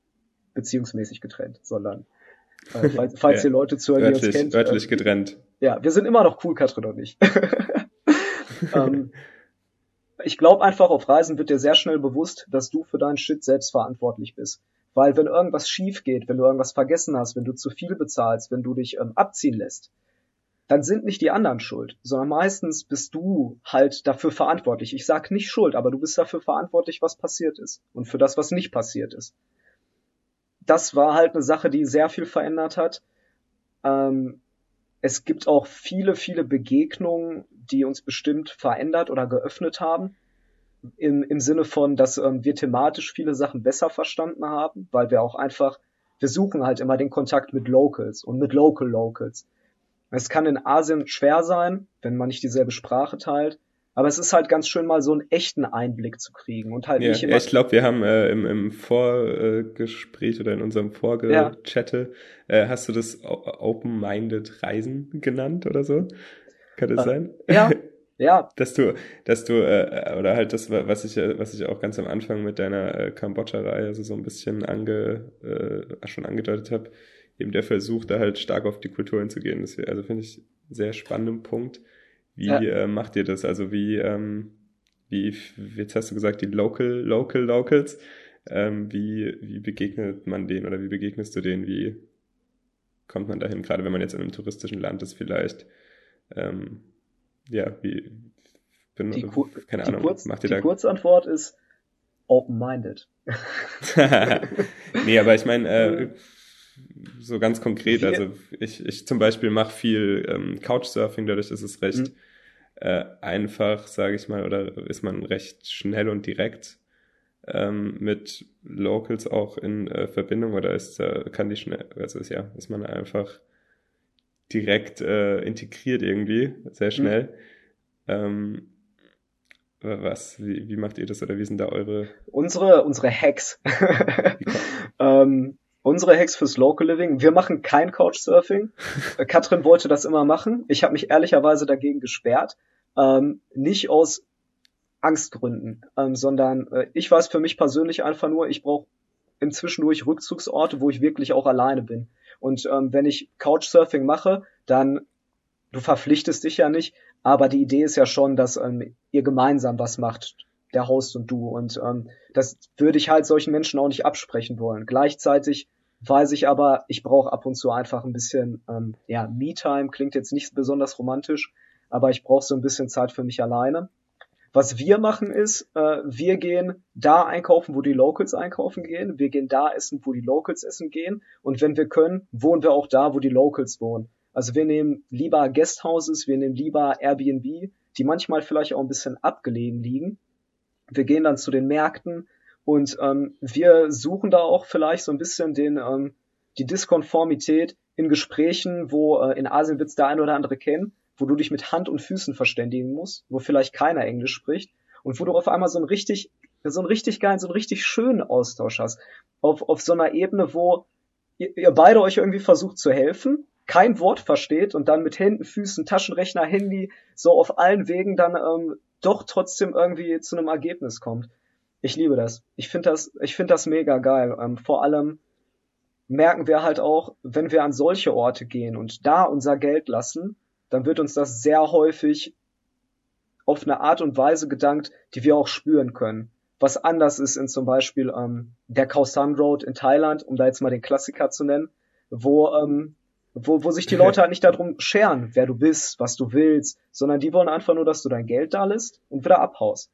beziehungsmäßig getrennt, sondern äh, falls, [LAUGHS] falls ja, hier Leute zuhören, die uns kennt. Örtlich äh, getrennt. Ja, wir sind immer noch cool, Katrin und ich. [LAUGHS] ähm, ich glaube einfach, auf Reisen wird dir sehr schnell bewusst, dass du für deinen Shit selbst verantwortlich bist. Weil wenn irgendwas schief geht, wenn du irgendwas vergessen hast, wenn du zu viel bezahlst, wenn du dich ähm, abziehen lässt, dann sind nicht die anderen schuld, sondern meistens bist du halt dafür verantwortlich. Ich sag nicht schuld, aber du bist dafür verantwortlich, was passiert ist und für das, was nicht passiert ist. Das war halt eine Sache, die sehr viel verändert hat. Ähm, es gibt auch viele, viele Begegnungen, die uns bestimmt verändert oder geöffnet haben im, im Sinne von, dass ähm, wir thematisch viele Sachen besser verstanden haben, weil wir auch einfach, wir suchen halt immer den Kontakt mit Locals und mit Local Locals. Es kann in Asien schwer sein, wenn man nicht dieselbe Sprache teilt, aber es ist halt ganz schön mal so einen echten Einblick zu kriegen und halt ja, nicht immer. Ja, ich glaube, wir haben äh, im, im Vorgespräch oder in unserem Vorgechatte, ja. äh, hast du das Open-Minded Reisen genannt oder so? Kann das äh, sein? Ja, [LAUGHS] Ja. Dass du, dass du, äh, oder halt das, was ich, was ich auch ganz am Anfang mit deiner äh, Kambodscha-Reihe also so ein bisschen ange, äh, schon angedeutet habe, eben der Versuch, da halt stark auf die Kultur hinzugehen. Das, also finde ich einen sehr spannenden Punkt. Wie ja. äh, macht ihr das? Also wie, ähm, wie, jetzt hast du gesagt, die Local, Local Locals, ähm, wie, wie begegnet man denen oder wie begegnest du denen? Wie kommt man dahin, gerade wenn man jetzt in einem touristischen Land ist vielleicht? Ähm, ja, wie, bin, die, keine Ahnung, Kurz, macht ihr die da? Kurzantwort ist open-minded. [LAUGHS] nee, aber ich meine, äh, so ganz konkret, also ich, ich zum Beispiel mache viel ähm, Couchsurfing, dadurch ist es recht mhm. äh, einfach, sage ich mal, oder ist man recht schnell und direkt ähm, mit Locals auch in äh, Verbindung oder ist äh, kann die schnell, also ist ja, ist man einfach direkt äh, integriert irgendwie, sehr mhm. schnell. Mhm. Ähm, was, wie, wie macht ihr das oder wie sind da eure? Unsere, unsere Hacks. [LAUGHS] ähm, unsere Hacks fürs Local Living. Wir machen kein Couchsurfing. [LAUGHS] Katrin wollte das immer machen. Ich habe mich ehrlicherweise dagegen gesperrt. Ähm, nicht aus Angstgründen, ähm, sondern äh, ich weiß für mich persönlich einfach nur, ich brauche im Zwischendurch Rückzugsorte, wo ich wirklich auch alleine bin. Und ähm, wenn ich Couchsurfing mache, dann du verpflichtest dich ja nicht, aber die Idee ist ja schon, dass ähm, ihr gemeinsam was macht, der Host und du. Und ähm, das würde ich halt solchen Menschen auch nicht absprechen wollen. Gleichzeitig weiß ich aber, ich brauche ab und zu einfach ein bisschen, ähm, ja, Me-Time klingt jetzt nicht besonders romantisch, aber ich brauche so ein bisschen Zeit für mich alleine. Was wir machen ist, äh, wir gehen da einkaufen, wo die Locals einkaufen gehen. Wir gehen da essen, wo die Locals essen gehen. Und wenn wir können, wohnen wir auch da, wo die Locals wohnen. Also wir nehmen lieber Guesthouses, wir nehmen lieber Airbnb, die manchmal vielleicht auch ein bisschen abgelegen liegen. Wir gehen dann zu den Märkten und ähm, wir suchen da auch vielleicht so ein bisschen den ähm, die Diskonformität in Gesprächen, wo äh, in Asien wird's der ein oder andere kennen, wo du dich mit Hand und Füßen verständigen musst, wo vielleicht keiner Englisch spricht und wo du auf einmal so einen richtig so einen richtig geilen, so einen richtig schönen Austausch hast. Auf, auf so einer Ebene, wo ihr, ihr beide euch irgendwie versucht zu helfen, kein Wort versteht und dann mit Händen, Füßen, Taschenrechner, Handy so auf allen Wegen dann ähm, doch trotzdem irgendwie zu einem Ergebnis kommt. Ich liebe das. Ich finde das, ich finde das mega geil. Ähm, vor allem merken wir halt auch, wenn wir an solche Orte gehen und da unser Geld lassen, dann wird uns das sehr häufig auf eine Art und Weise gedankt, die wir auch spüren können. Was anders ist in zum Beispiel ähm, der Khao San Road in Thailand, um da jetzt mal den Klassiker zu nennen, wo ähm, wo, wo sich die [LAUGHS] Leute halt nicht darum scheren, wer du bist, was du willst, sondern die wollen einfach nur, dass du dein Geld da lässt und wieder abhaust.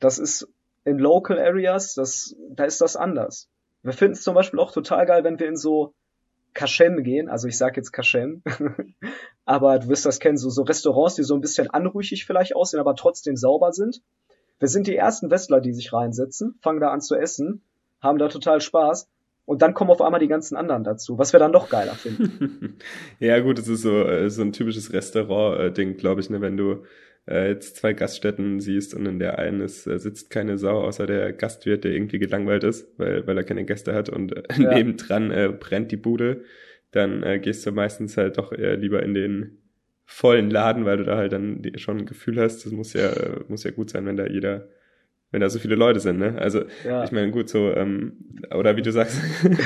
Das ist in Local Areas, das, da ist das anders. Wir finden es zum Beispiel auch total geil, wenn wir in so Kashem gehen, also ich sag jetzt Kashem, [LAUGHS] aber du wirst das kennen, so, so Restaurants, die so ein bisschen anrüchig vielleicht aussehen, aber trotzdem sauber sind. Wir sind die ersten Westler, die sich reinsetzen, fangen da an zu essen, haben da total Spaß und dann kommen auf einmal die ganzen anderen dazu, was wir dann noch geiler finden. [LAUGHS] ja, gut, es ist so, äh, so ein typisches Restaurant-Ding, glaube ich, ne, wenn du äh, jetzt zwei Gaststätten siehst und in der einen ist, äh, sitzt keine Sau, außer der Gastwirt, der irgendwie gelangweilt ist, weil, weil er keine Gäste hat und äh, ja. nebendran äh, brennt die Bude, dann äh, gehst du meistens halt doch eher lieber in den vollen Laden, weil du da halt dann schon ein Gefühl hast, das muss ja, muss ja gut sein, wenn da jeder wenn da so viele Leute sind, ne? Also ja. ich meine, gut, so, ähm, oder wie du sagst,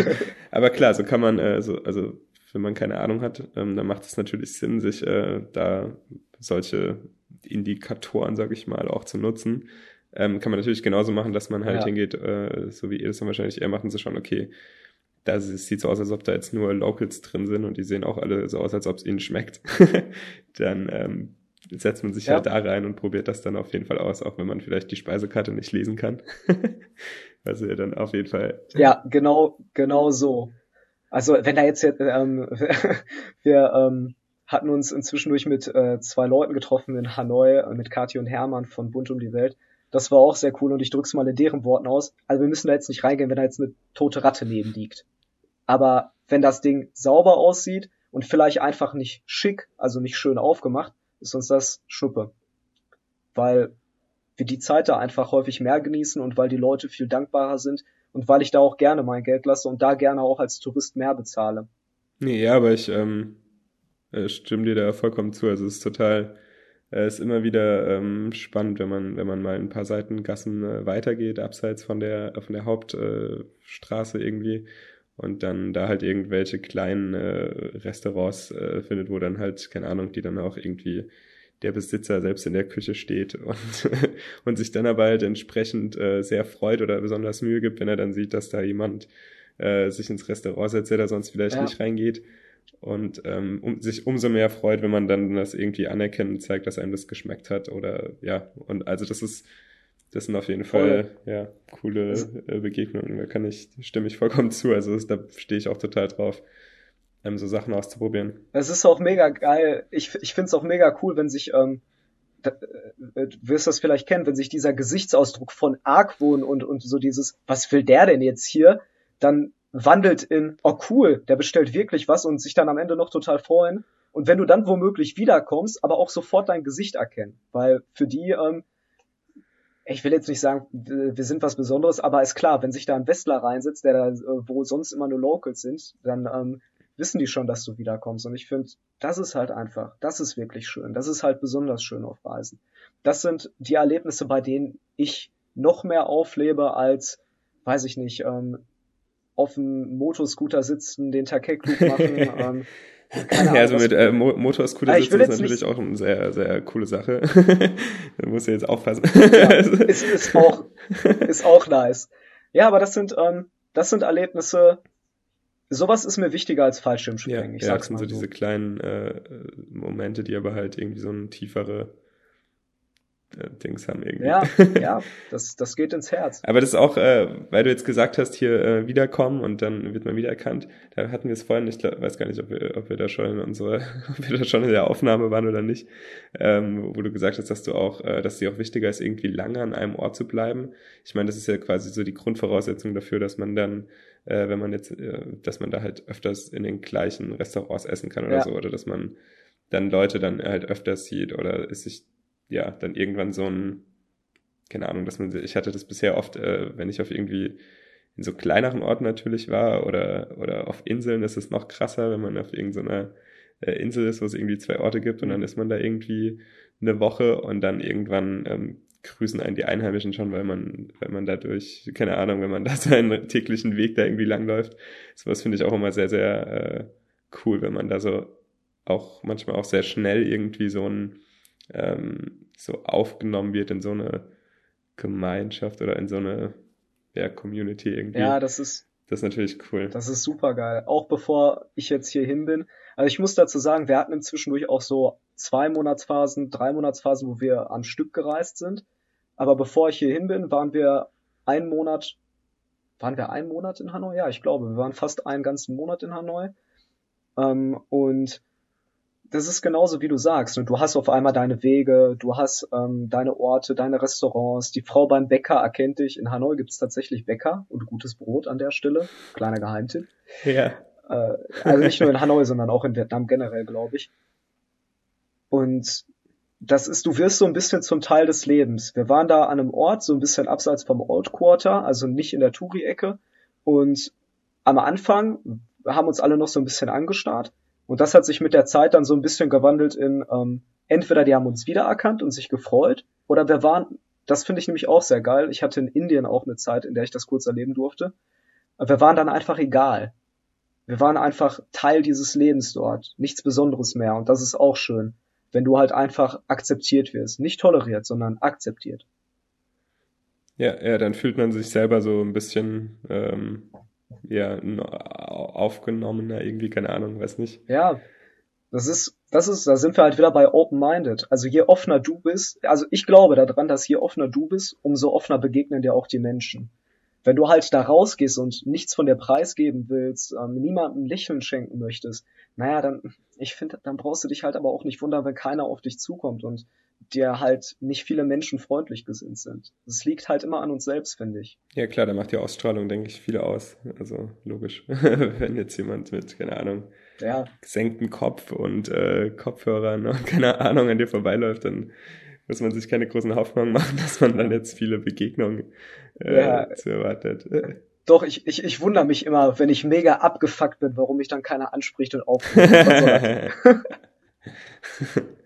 [LAUGHS] aber klar, so kann man, äh, so, also wenn man keine Ahnung hat, ähm, dann macht es natürlich Sinn, sich äh, da solche Indikatoren, sag ich mal, auch zu nutzen. Ähm, kann man natürlich genauso machen, dass man halt ja. hingeht, äh, so wie ihr das dann wahrscheinlich eher machen, so schon, okay, da sieht so aus, als ob da jetzt nur Locals drin sind und die sehen auch alle so aus, als ob es ihnen schmeckt. [LAUGHS] dann ähm, setzt man sich ja. halt da rein und probiert das dann auf jeden Fall aus, auch wenn man vielleicht die Speisekarte nicht lesen kann. [LAUGHS] Was ja dann auf jeden Fall. Ja, genau, genau so. Also wenn da jetzt, ähm, [LAUGHS] wir ähm, hatten uns inzwischen durch mit äh, zwei Leuten getroffen in Hanoi, äh, mit Kathi und Hermann von Bunt um die Welt. Das war auch sehr cool und ich drück's mal in deren Worten aus. Also wir müssen da jetzt nicht reingehen, wenn da jetzt eine tote Ratte neben liegt. Aber wenn das Ding sauber aussieht und vielleicht einfach nicht schick, also nicht schön aufgemacht, ist uns das Schuppe. Weil wir die Zeit da einfach häufig mehr genießen und weil die Leute viel dankbarer sind und weil ich da auch gerne mein Geld lasse und da gerne auch als Tourist mehr bezahle. Nee, ja, aber ich ähm, äh, stimme dir da vollkommen zu. Also es ist total, äh, ist immer wieder ähm, spannend, wenn man, wenn man mal ein paar Seitengassen äh, weitergeht, abseits von der, von der Hauptstraße äh, irgendwie und dann da halt irgendwelche kleinen äh, Restaurants äh, findet, wo dann halt, keine Ahnung, die dann auch irgendwie der Besitzer selbst in der Küche steht [LAUGHS] und, und sich dann aber halt entsprechend äh, sehr freut oder besonders Mühe gibt, wenn er dann sieht, dass da jemand äh, sich ins Restaurant setzt, der da sonst vielleicht ja. nicht reingeht und ähm, um, sich umso mehr freut, wenn man dann das irgendwie anerkennt und zeigt, dass einem das geschmeckt hat oder ja und also das ist das sind auf jeden Fall ja coole äh, Begegnungen. Da kann ich stimme ich vollkommen zu. Also da stehe ich auch total drauf, ähm, so Sachen auszuprobieren. Es ist auch mega geil. Ich ich finde es auch mega cool, wenn sich ähm, äh, du wirst das vielleicht kennen, wenn sich dieser Gesichtsausdruck von Argwohn und und so dieses was will der denn jetzt hier, dann wandelt in oh cool, der bestellt wirklich was und sich dann am Ende noch total freuen. Und wenn du dann womöglich wiederkommst, aber auch sofort dein Gesicht erkennen, weil für die ähm, ich will jetzt nicht sagen, wir sind was Besonderes, aber ist klar, wenn sich da ein Westler reinsetzt, der da, äh, wo sonst immer nur Locals sind, dann ähm, wissen die schon, dass du wiederkommst. Und ich finde, das ist halt einfach, das ist wirklich schön. Das ist halt besonders schön auf Reisen. Das sind die Erlebnisse, bei denen ich noch mehr auflebe als, weiß ich nicht, ähm, auf dem Motoscooter sitzen, den Takek-Loop machen, [LAUGHS] ähm, ja, also mit äh, Motor Scooter sitzen ist natürlich nicht... auch eine sehr, sehr coole Sache. [LAUGHS] da musst du jetzt aufpassen. ja, [LAUGHS] ist, ist, auch, ist auch nice. Ja, aber das sind, ähm, das sind Erlebnisse, sowas ist mir wichtiger als Fallschirmspringen. Ja, ich ja, das sind so, so diese kleinen äh, Momente, die aber halt irgendwie so eine tiefere Dings haben irgendwie. Ja, [LAUGHS] ja, das, das geht ins Herz. Aber das ist auch, äh, weil du jetzt gesagt hast, hier äh, wiederkommen und dann wird man wiedererkannt. Da hatten wir es vorhin, ich glaub, weiß gar nicht, ob wir, ob wir da schon in unserer, [LAUGHS] ob wir da schon in der Aufnahme waren oder nicht, ähm, wo du gesagt hast, dass du auch, äh, dass dir auch wichtiger ist, irgendwie lange an einem Ort zu bleiben. Ich meine, das ist ja quasi so die Grundvoraussetzung dafür, dass man dann äh, wenn man jetzt, äh, dass man da halt öfters in den gleichen Restaurants essen kann oder ja. so, oder dass man dann Leute dann halt öfters sieht oder ist sich ja dann irgendwann so ein, keine Ahnung, dass man, ich hatte das bisher oft, äh, wenn ich auf irgendwie in so kleineren Orten natürlich war oder, oder auf Inseln ist es noch krasser, wenn man auf irgendeiner äh, Insel ist, wo es irgendwie zwei Orte gibt und dann ist man da irgendwie eine Woche und dann irgendwann ähm, grüßen einen die Einheimischen schon, weil man, weil man dadurch, keine Ahnung, wenn man da [LAUGHS] seinen täglichen Weg da irgendwie langläuft. Sowas finde ich auch immer sehr, sehr äh, cool, wenn man da so auch manchmal auch sehr schnell irgendwie so ein ähm, so aufgenommen wird in so eine Gemeinschaft oder in so eine ja, Community irgendwie. Ja, das ist das ist natürlich cool. Das ist super geil. Auch bevor ich jetzt hier hin bin. Also ich muss dazu sagen, wir hatten inzwischen durch auch so zwei Monatsphasen, drei Monatsphasen, wo wir am Stück gereist sind. Aber bevor ich hier hin bin, waren wir einen Monat, waren wir einen Monat in Hanoi? Ja, ich glaube, wir waren fast einen ganzen Monat in Hanoi. Ähm, und das ist genauso wie du sagst. Und du hast auf einmal deine Wege, du hast ähm, deine Orte, deine Restaurants. Die Frau beim Bäcker erkennt dich. In Hanoi gibt es tatsächlich Bäcker und gutes Brot an der Stelle. Kleiner Geheimtipp. Ja. Äh, also nicht nur in Hanoi, sondern auch in Vietnam generell, glaube ich. Und das ist, du wirst so ein bisschen zum Teil des Lebens. Wir waren da an einem Ort, so ein bisschen abseits vom Old Quarter, also nicht in der Touri-Ecke. Und am Anfang haben uns alle noch so ein bisschen angestarrt. Und das hat sich mit der Zeit dann so ein bisschen gewandelt in, ähm, entweder die haben uns wiedererkannt und sich gefreut, oder wir waren, das finde ich nämlich auch sehr geil. Ich hatte in Indien auch eine Zeit, in der ich das kurz erleben durfte. Wir waren dann einfach egal. Wir waren einfach Teil dieses Lebens dort. Nichts Besonderes mehr. Und das ist auch schön wenn du halt einfach akzeptiert wirst. Nicht toleriert, sondern akzeptiert. Ja, ja, dann fühlt man sich selber so ein bisschen ähm, ja, aufgenommener, irgendwie, keine Ahnung, weiß nicht. Ja, das ist, das ist, da sind wir halt wieder bei open-minded. Also je offener du bist, also ich glaube daran, dass je offener du bist, umso offener begegnen dir auch die Menschen. Wenn du halt da rausgehst und nichts von dir preisgeben willst, ähm, niemandem Lächeln schenken möchtest, naja, dann, ich finde, dann brauchst du dich halt aber auch nicht wundern, wenn keiner auf dich zukommt und dir halt nicht viele Menschen freundlich gesinnt sind. Es liegt halt immer an uns selbst, finde ich. Ja klar, da macht die Ausstrahlung, denke ich, viele aus. Also logisch. [LAUGHS] wenn jetzt jemand mit, keine Ahnung, ja. gesenktem Kopf und äh, Kopfhörern und [LAUGHS] keine Ahnung an dir vorbeiläuft, dann muss man sich keine großen Hoffnungen machen, [LAUGHS] dass man dann jetzt viele Begegnungen äh, ja. zu erwartet. Doch, ich, ich, ich wundere mich immer, wenn ich mega abgefuckt bin, warum mich dann keiner anspricht und aufruft. [LAUGHS] [LAUGHS]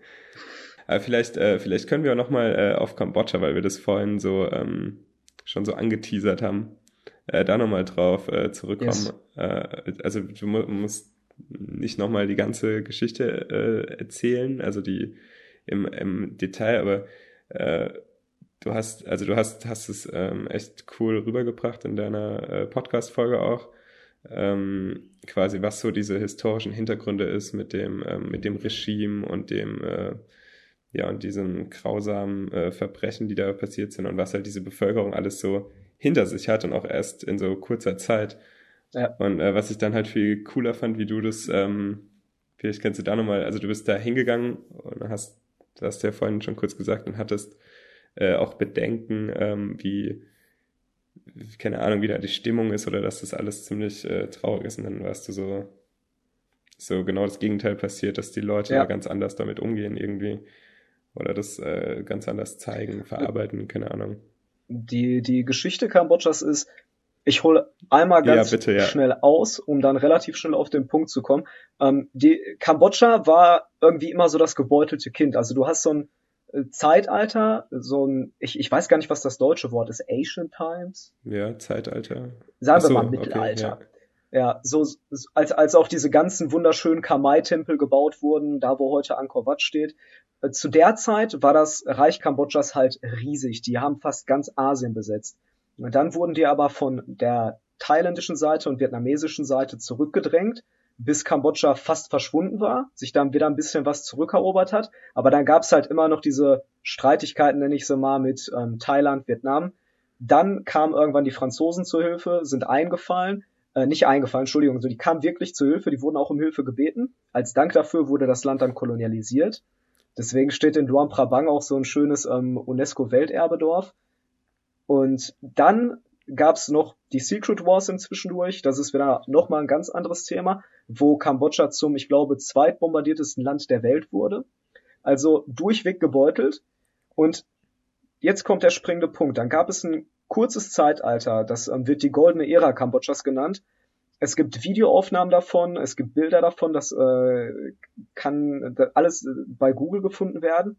Aber vielleicht, äh, vielleicht können wir auch nochmal äh, auf Kambodscha, weil wir das vorhin so ähm, schon so angeteasert haben, äh, da nochmal drauf äh, zurückkommen. Yes. Äh, also du musst nicht nochmal die ganze Geschichte äh, erzählen, also die im, im Detail, aber äh, du hast, also du hast, hast es ähm, echt cool rübergebracht in deiner äh, Podcast-Folge auch. Ähm, quasi was so diese historischen Hintergründe ist mit dem, ähm, mit dem Regime und dem, äh, ja, und diesem grausamen äh, Verbrechen, die da passiert sind und was halt diese Bevölkerung alles so hinter sich hat und auch erst in so kurzer Zeit. Ja. Und äh, was ich dann halt viel cooler fand, wie du das, ähm, vielleicht kannst du da nochmal, also du bist da hingegangen und hast du hast ja vorhin schon kurz gesagt und hattest äh, auch Bedenken, ähm, wie, keine Ahnung, wie da die Stimmung ist oder dass das alles ziemlich äh, traurig ist und dann warst du so, so genau das Gegenteil passiert, dass die Leute ja. ganz anders damit umgehen irgendwie oder das äh, ganz anders zeigen, verarbeiten, keine Ahnung. Die, die Geschichte Kambodschas ist, ich hole einmal ganz ja, bitte, ja. schnell aus, um dann relativ schnell auf den Punkt zu kommen. Ähm, die Kambodscha war irgendwie immer so das gebeutelte Kind. Also du hast so ein Zeitalter, so ein, ich, ich weiß gar nicht, was das deutsche Wort ist, Asian Times? Ja, Zeitalter. Sagen so, wir mal Mittelalter. Okay, ja. Ja, so als als auch diese ganzen wunderschönen Kamai-Tempel gebaut wurden, da wo heute Angkor Wat steht. Äh, zu der Zeit war das Reich Kambodschas halt riesig. Die haben fast ganz Asien besetzt. Und dann wurden die aber von der thailändischen Seite und vietnamesischen Seite zurückgedrängt, bis Kambodscha fast verschwunden war, sich dann wieder ein bisschen was zurückerobert hat. Aber dann gab's halt immer noch diese Streitigkeiten, nenne ich sie mal, mit ähm, Thailand, Vietnam. Dann kamen irgendwann die Franzosen zur Hilfe, sind eingefallen, äh, nicht eingefallen, Entschuldigung, so die kamen wirklich zur Hilfe, die wurden auch um Hilfe gebeten. Als Dank dafür wurde das Land dann kolonialisiert. Deswegen steht in Luang Prabang auch so ein schönes ähm, UNESCO-Welterbedorf. Und dann gab's noch die Secret Wars inzwischen durch. Das ist wieder nochmal ein ganz anderes Thema, wo Kambodscha zum, ich glaube, zweitbombardiertesten Land der Welt wurde. Also durchweg gebeutelt. Und jetzt kommt der springende Punkt. Dann gab es ein kurzes Zeitalter, das ähm, wird die goldene Ära Kambodschas genannt. Es gibt Videoaufnahmen davon, es gibt Bilder davon, das äh, kann alles äh, bei Google gefunden werden.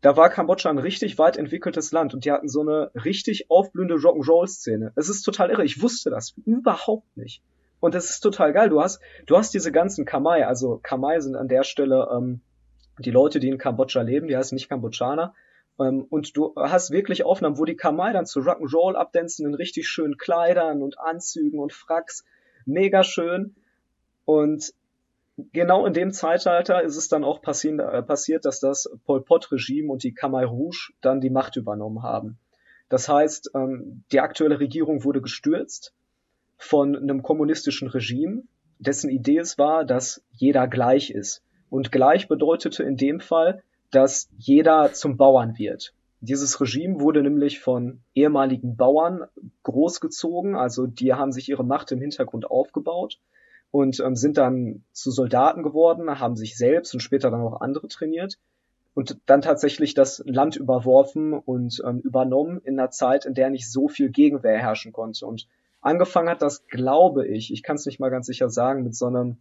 Da war Kambodscha ein richtig weit entwickeltes Land und die hatten so eine richtig aufblühende Rock'n'Roll-Szene. Es ist total irre, ich wusste das überhaupt nicht. Und es ist total geil. Du hast, du hast diese ganzen Kamai, also Kamai sind an der Stelle ähm, die Leute, die in Kambodscha leben, die heißen nicht Kambodschaner, ähm, und du hast wirklich Aufnahmen, wo die Kamai dann zu Rock'n'Roll abdancen in richtig schönen Kleidern und Anzügen und Fracks. Mega schön. Und genau in dem Zeitalter ist es dann auch passiert, äh, passiert dass das Pol Pot-Regime und die Khmer Rouge dann die Macht übernommen haben. Das heißt, ähm, die aktuelle Regierung wurde gestürzt von einem kommunistischen Regime, dessen Idee es war, dass jeder gleich ist. Und gleich bedeutete in dem Fall, dass jeder zum Bauern wird. Dieses Regime wurde nämlich von ehemaligen Bauern großgezogen, also die haben sich ihre Macht im Hintergrund aufgebaut und ähm, sind dann zu Soldaten geworden, haben sich selbst und später dann auch andere trainiert und dann tatsächlich das Land überworfen und ähm, übernommen in einer Zeit, in der nicht so viel Gegenwehr herrschen konnte. Und angefangen hat das, glaube ich, ich kann es nicht mal ganz sicher sagen, mit so einem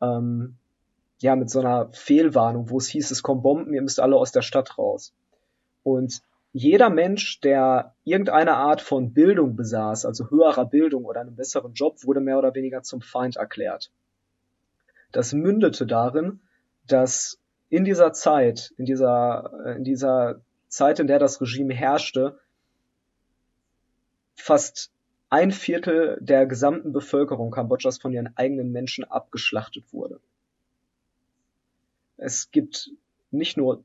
ähm, ja, mit so einer Fehlwarnung, wo es hieß, es kommen Bomben, ihr müsst alle aus der Stadt raus. Und jeder Mensch, der irgendeine Art von Bildung besaß, also höherer Bildung oder einen besseren Job, wurde mehr oder weniger zum Feind erklärt. Das mündete darin, dass in dieser Zeit, in dieser, in dieser Zeit, in der das Regime herrschte, fast ein Viertel der gesamten Bevölkerung Kambodschas von ihren eigenen Menschen abgeschlachtet wurde. Es gibt nicht nur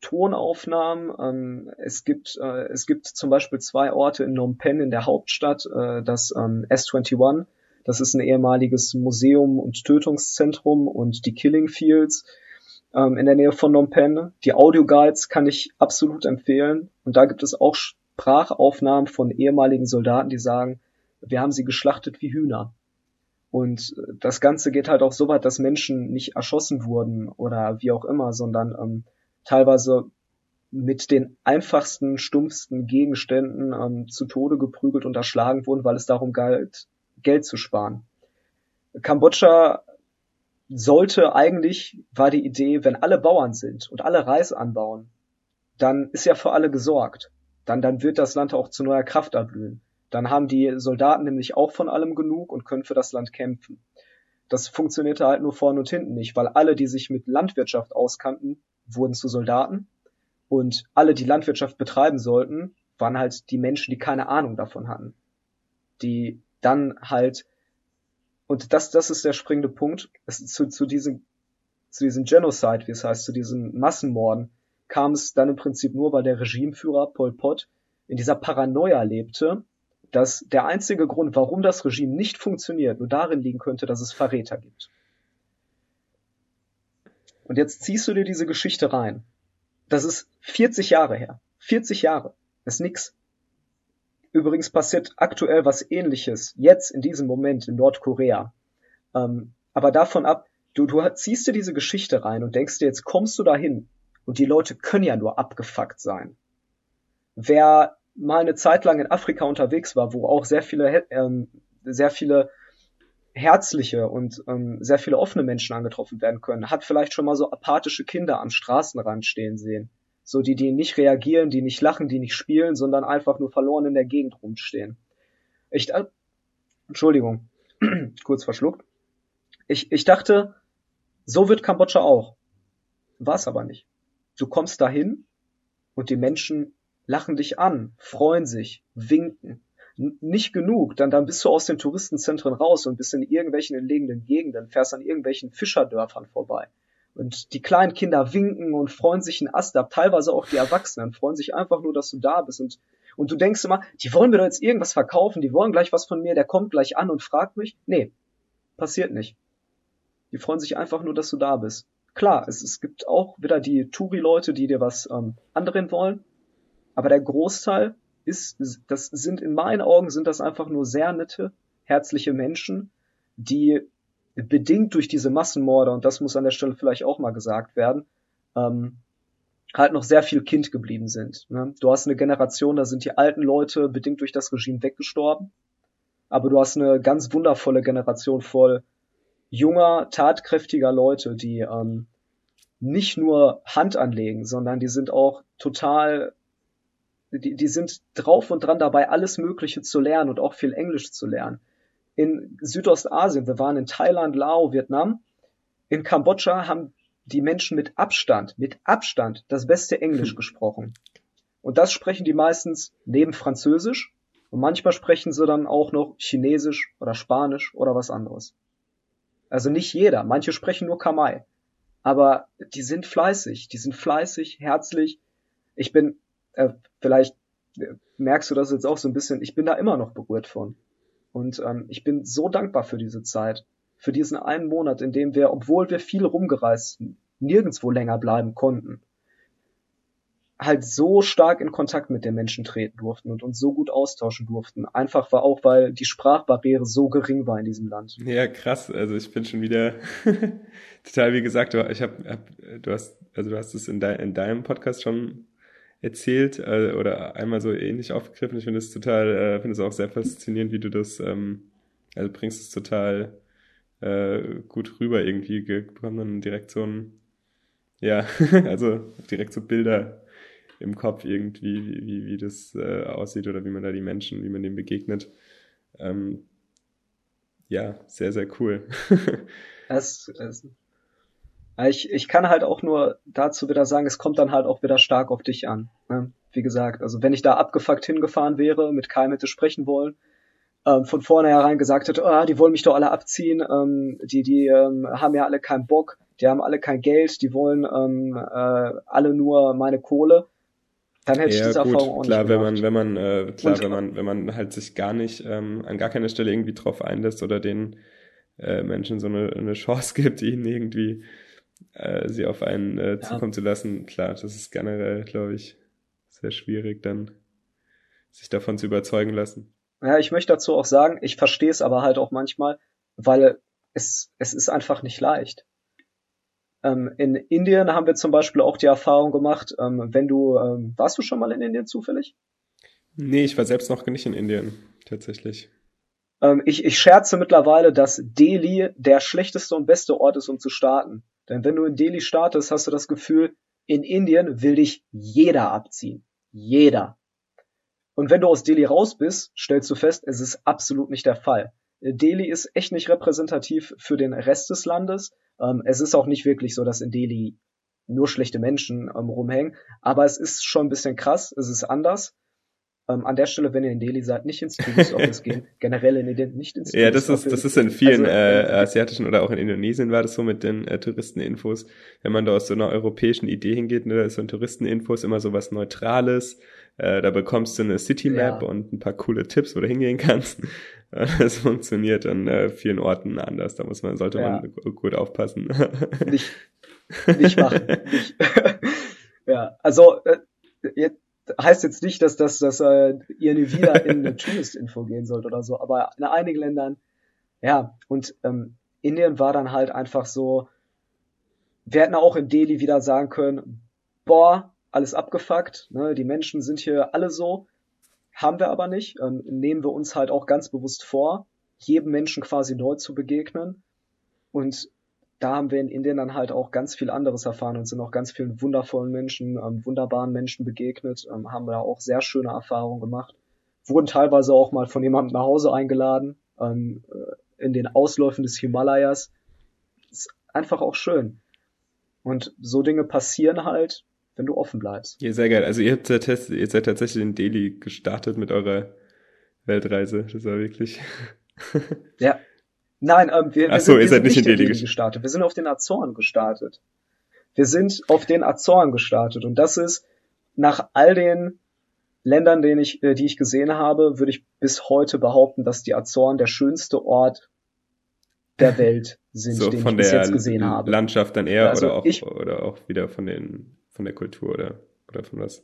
Tonaufnahmen, ähm, es gibt äh, es gibt zum Beispiel zwei Orte in Phnom Penh in der Hauptstadt, äh, das ähm, S21, das ist ein ehemaliges Museum und Tötungszentrum und die Killing Fields ähm, in der Nähe von Phnom Penh. Die Audioguides kann ich absolut empfehlen und da gibt es auch Sprachaufnahmen von ehemaligen Soldaten, die sagen, wir haben sie geschlachtet wie Hühner. Und das Ganze geht halt auch so weit, dass Menschen nicht erschossen wurden oder wie auch immer, sondern ähm, teilweise mit den einfachsten, stumpfsten Gegenständen ähm, zu Tode geprügelt und erschlagen wurden, weil es darum galt, Geld zu sparen. Kambodscha sollte eigentlich, war die Idee, wenn alle Bauern sind und alle Reis anbauen, dann ist ja für alle gesorgt. Dann, dann wird das Land auch zu neuer Kraft erblühen. Dann haben die Soldaten nämlich auch von allem genug und können für das Land kämpfen. Das funktionierte halt nur vorne und hinten nicht, weil alle, die sich mit Landwirtschaft auskannten, wurden zu Soldaten und alle, die Landwirtschaft betreiben sollten, waren halt die Menschen, die keine Ahnung davon hatten. Die dann halt, und das, das ist der springende Punkt, es, zu, zu diesem, zu diesem Genocide, wie es heißt, zu diesen Massenmorden, kam es dann im Prinzip nur, weil der Regimeführer Pol Pot in dieser Paranoia lebte dass der einzige Grund, warum das Regime nicht funktioniert, nur darin liegen könnte, dass es Verräter gibt. Und jetzt ziehst du dir diese Geschichte rein. Das ist 40 Jahre her. 40 Jahre. Das ist nix. Übrigens passiert aktuell was ähnliches, jetzt in diesem Moment in Nordkorea. Ähm, aber davon ab, du, du ziehst dir diese Geschichte rein und denkst dir, jetzt kommst du dahin und die Leute können ja nur abgefuckt sein. Wer mal eine Zeit lang in Afrika unterwegs war, wo auch sehr viele, ähm, sehr viele herzliche und ähm, sehr viele offene Menschen angetroffen werden können, hat vielleicht schon mal so apathische Kinder am Straßenrand stehen sehen. So die, die nicht reagieren, die nicht lachen, die nicht spielen, sondern einfach nur verloren in der Gegend rumstehen. Ich, äh, Entschuldigung. [CLEARS THROAT] kurz verschluckt. Ich, ich dachte, so wird Kambodscha auch. War es aber nicht. Du kommst dahin und die Menschen lachen dich an, freuen sich, winken. Nicht genug, dann, dann bist du aus den Touristenzentren raus und bist in irgendwelchen entlegenen Gegenden, fährst an irgendwelchen Fischerdörfern vorbei. Und die kleinen Kinder winken und freuen sich einen Ast ab, teilweise auch die Erwachsenen, freuen sich einfach nur, dass du da bist und und du denkst immer, die wollen mir doch jetzt irgendwas verkaufen, die wollen gleich was von mir, der kommt gleich an und fragt mich. Nee, passiert nicht. Die freuen sich einfach nur, dass du da bist. Klar, es, es gibt auch wieder die Touri-Leute, die dir was ähm, andrehen wollen, aber der Großteil ist, das sind in meinen Augen sind das einfach nur sehr nette, herzliche Menschen, die bedingt durch diese Massenmorde, und das muss an der Stelle vielleicht auch mal gesagt werden, ähm, halt noch sehr viel Kind geblieben sind. Ne? Du hast eine Generation, da sind die alten Leute bedingt durch das Regime weggestorben, aber du hast eine ganz wundervolle Generation voll junger, tatkräftiger Leute, die ähm, nicht nur Hand anlegen, sondern die sind auch total, die, die sind drauf und dran dabei, alles Mögliche zu lernen und auch viel Englisch zu lernen. In Südostasien, wir waren in Thailand, Laos, Vietnam, in Kambodscha haben die Menschen mit Abstand, mit Abstand das beste Englisch hm. [LAUGHS] gesprochen. Und das sprechen die meistens neben Französisch und manchmal sprechen sie dann auch noch Chinesisch oder Spanisch oder was anderes. Also nicht jeder, manche sprechen nur Kamai. Aber die sind fleißig, die sind fleißig, herzlich. Ich bin, äh, vielleicht äh, merkst du das jetzt auch so ein bisschen, ich bin da immer noch berührt von. Und ähm, ich bin so dankbar für diese Zeit für diesen einen Monat, in dem wir, obwohl wir viel rumgereist, nirgendwo länger bleiben konnten, halt so stark in Kontakt mit den Menschen treten durften und uns so gut austauschen durften. Einfach war auch, weil die Sprachbarriere so gering war in diesem Land. Ja, krass. Also ich bin schon wieder [LAUGHS] total, wie gesagt, ich habe, hab, du hast, also du hast es in, de, in deinem Podcast schon erzählt äh, oder einmal so ähnlich aufgegriffen. Ich finde es total, äh, finde es auch sehr faszinierend, wie du das, ähm, also bringst es total äh, gut rüber irgendwie bekommen dann direkt so ein, ja, [LAUGHS] also direkt so Bilder im Kopf irgendwie, wie, wie, wie das äh, aussieht oder wie man da die Menschen, wie man denen begegnet. Ähm, ja, sehr, sehr cool. [LAUGHS] es, es, ich, ich kann halt auch nur dazu wieder sagen, es kommt dann halt auch wieder stark auf dich an. Ne? Wie gesagt, also wenn ich da abgefuckt hingefahren wäre, mit keinem hätte sprechen wollen, ähm, von vornherein gesagt hat, oh, die wollen mich doch alle abziehen, ähm, die, die ähm, haben ja alle keinen Bock, die haben alle kein Geld, die wollen ähm, äh, alle nur meine Kohle, dann hätte ja, ich diese gut, Erfahrung auch klar, nicht gemacht. wenn man, wenn man, äh, klar, Und, wenn man, wenn man halt sich gar nicht ähm, an gar keiner Stelle irgendwie drauf einlässt oder den äh, Menschen so eine, eine Chance [LAUGHS] gibt, ihnen irgendwie äh, sie auf einen äh, zukommen ja. zu lassen, klar, das ist generell, glaube ich, sehr schwierig, dann sich davon zu überzeugen lassen. Ja, ich möchte dazu auch sagen, ich verstehe es aber halt auch manchmal, weil es, es ist einfach nicht leicht. Ähm, in Indien haben wir zum Beispiel auch die Erfahrung gemacht, ähm, wenn du, ähm, warst du schon mal in Indien zufällig? Nee, ich war selbst noch nicht in Indien, tatsächlich. Ähm, ich, ich scherze mittlerweile, dass Delhi der schlechteste und beste Ort ist, um zu starten. Denn wenn du in Delhi startest, hast du das Gefühl, in Indien will dich jeder abziehen. Jeder. Und wenn du aus Delhi raus bist, stellst du fest, es ist absolut nicht der Fall. Delhi ist echt nicht repräsentativ für den Rest des Landes. Ähm, es ist auch nicht wirklich so, dass in Delhi nur schlechte Menschen ähm, rumhängen, aber es ist schon ein bisschen krass, es ist anders. Ähm, an der Stelle, wenn ihr in Delhi seid, nicht ins Tourist gehen. [LAUGHS] Generell in Indien nicht ins Ja, das ist, das ist in vielen also, äh, asiatischen oder auch in Indonesien war das so mit den äh, Touristeninfos. Wenn man da aus so einer europäischen Idee hingeht, ne, da ist so ein Touristeninfos immer so was Neutrales. Äh, da bekommst du eine City Map ja. und ein paar coole Tipps, wo du hingehen kannst. [LAUGHS] Das funktioniert an äh, vielen Orten anders. Da muss man, sollte ja. man gut aufpassen. Nicht, [LAUGHS] nicht machen. Nicht. ja, also äh, jetzt, heißt jetzt nicht, dass, dass, dass äh, ihr nie wieder [LAUGHS] in eine Tourist-Info gehen sollt oder so, aber in einigen Ländern, ja, und ähm, Indien war dann halt einfach so, wir hätten auch in Delhi wieder sagen können, boah, alles abgefuckt, ne, die Menschen sind hier alle so, haben wir aber nicht, ähm, nehmen wir uns halt auch ganz bewusst vor, jedem Menschen quasi neu zu begegnen. Und da haben wir in Indien dann halt auch ganz viel anderes erfahren und sind auch ganz vielen wundervollen Menschen, ähm, wunderbaren Menschen begegnet, ähm, haben da auch sehr schöne Erfahrungen gemacht, wurden teilweise auch mal von jemandem nach Hause eingeladen, ähm, äh, in den Ausläufen des Himalayas. Ist einfach auch schön. Und so Dinge passieren halt, wenn du offen bleibst. Ja, sehr geil. Also ihr, habt, ihr seid tatsächlich in Delhi gestartet mit eurer Weltreise. Das war wirklich. ja. Nein, ähm, wir, Ach so, sind, ihr seid nicht in Delhi gestartet. Wir sind auf den Azoren gestartet. Wir sind auf den Azoren gestartet. Und das ist nach all den Ländern, den ich, äh, die ich gesehen habe, würde ich bis heute behaupten, dass die Azoren der schönste Ort der [LAUGHS] Welt sind, so den von ich bis jetzt gesehen habe. Landschaft dann eher Also oder auch ich- oder auch wieder von den von der Kultur oder oder von was?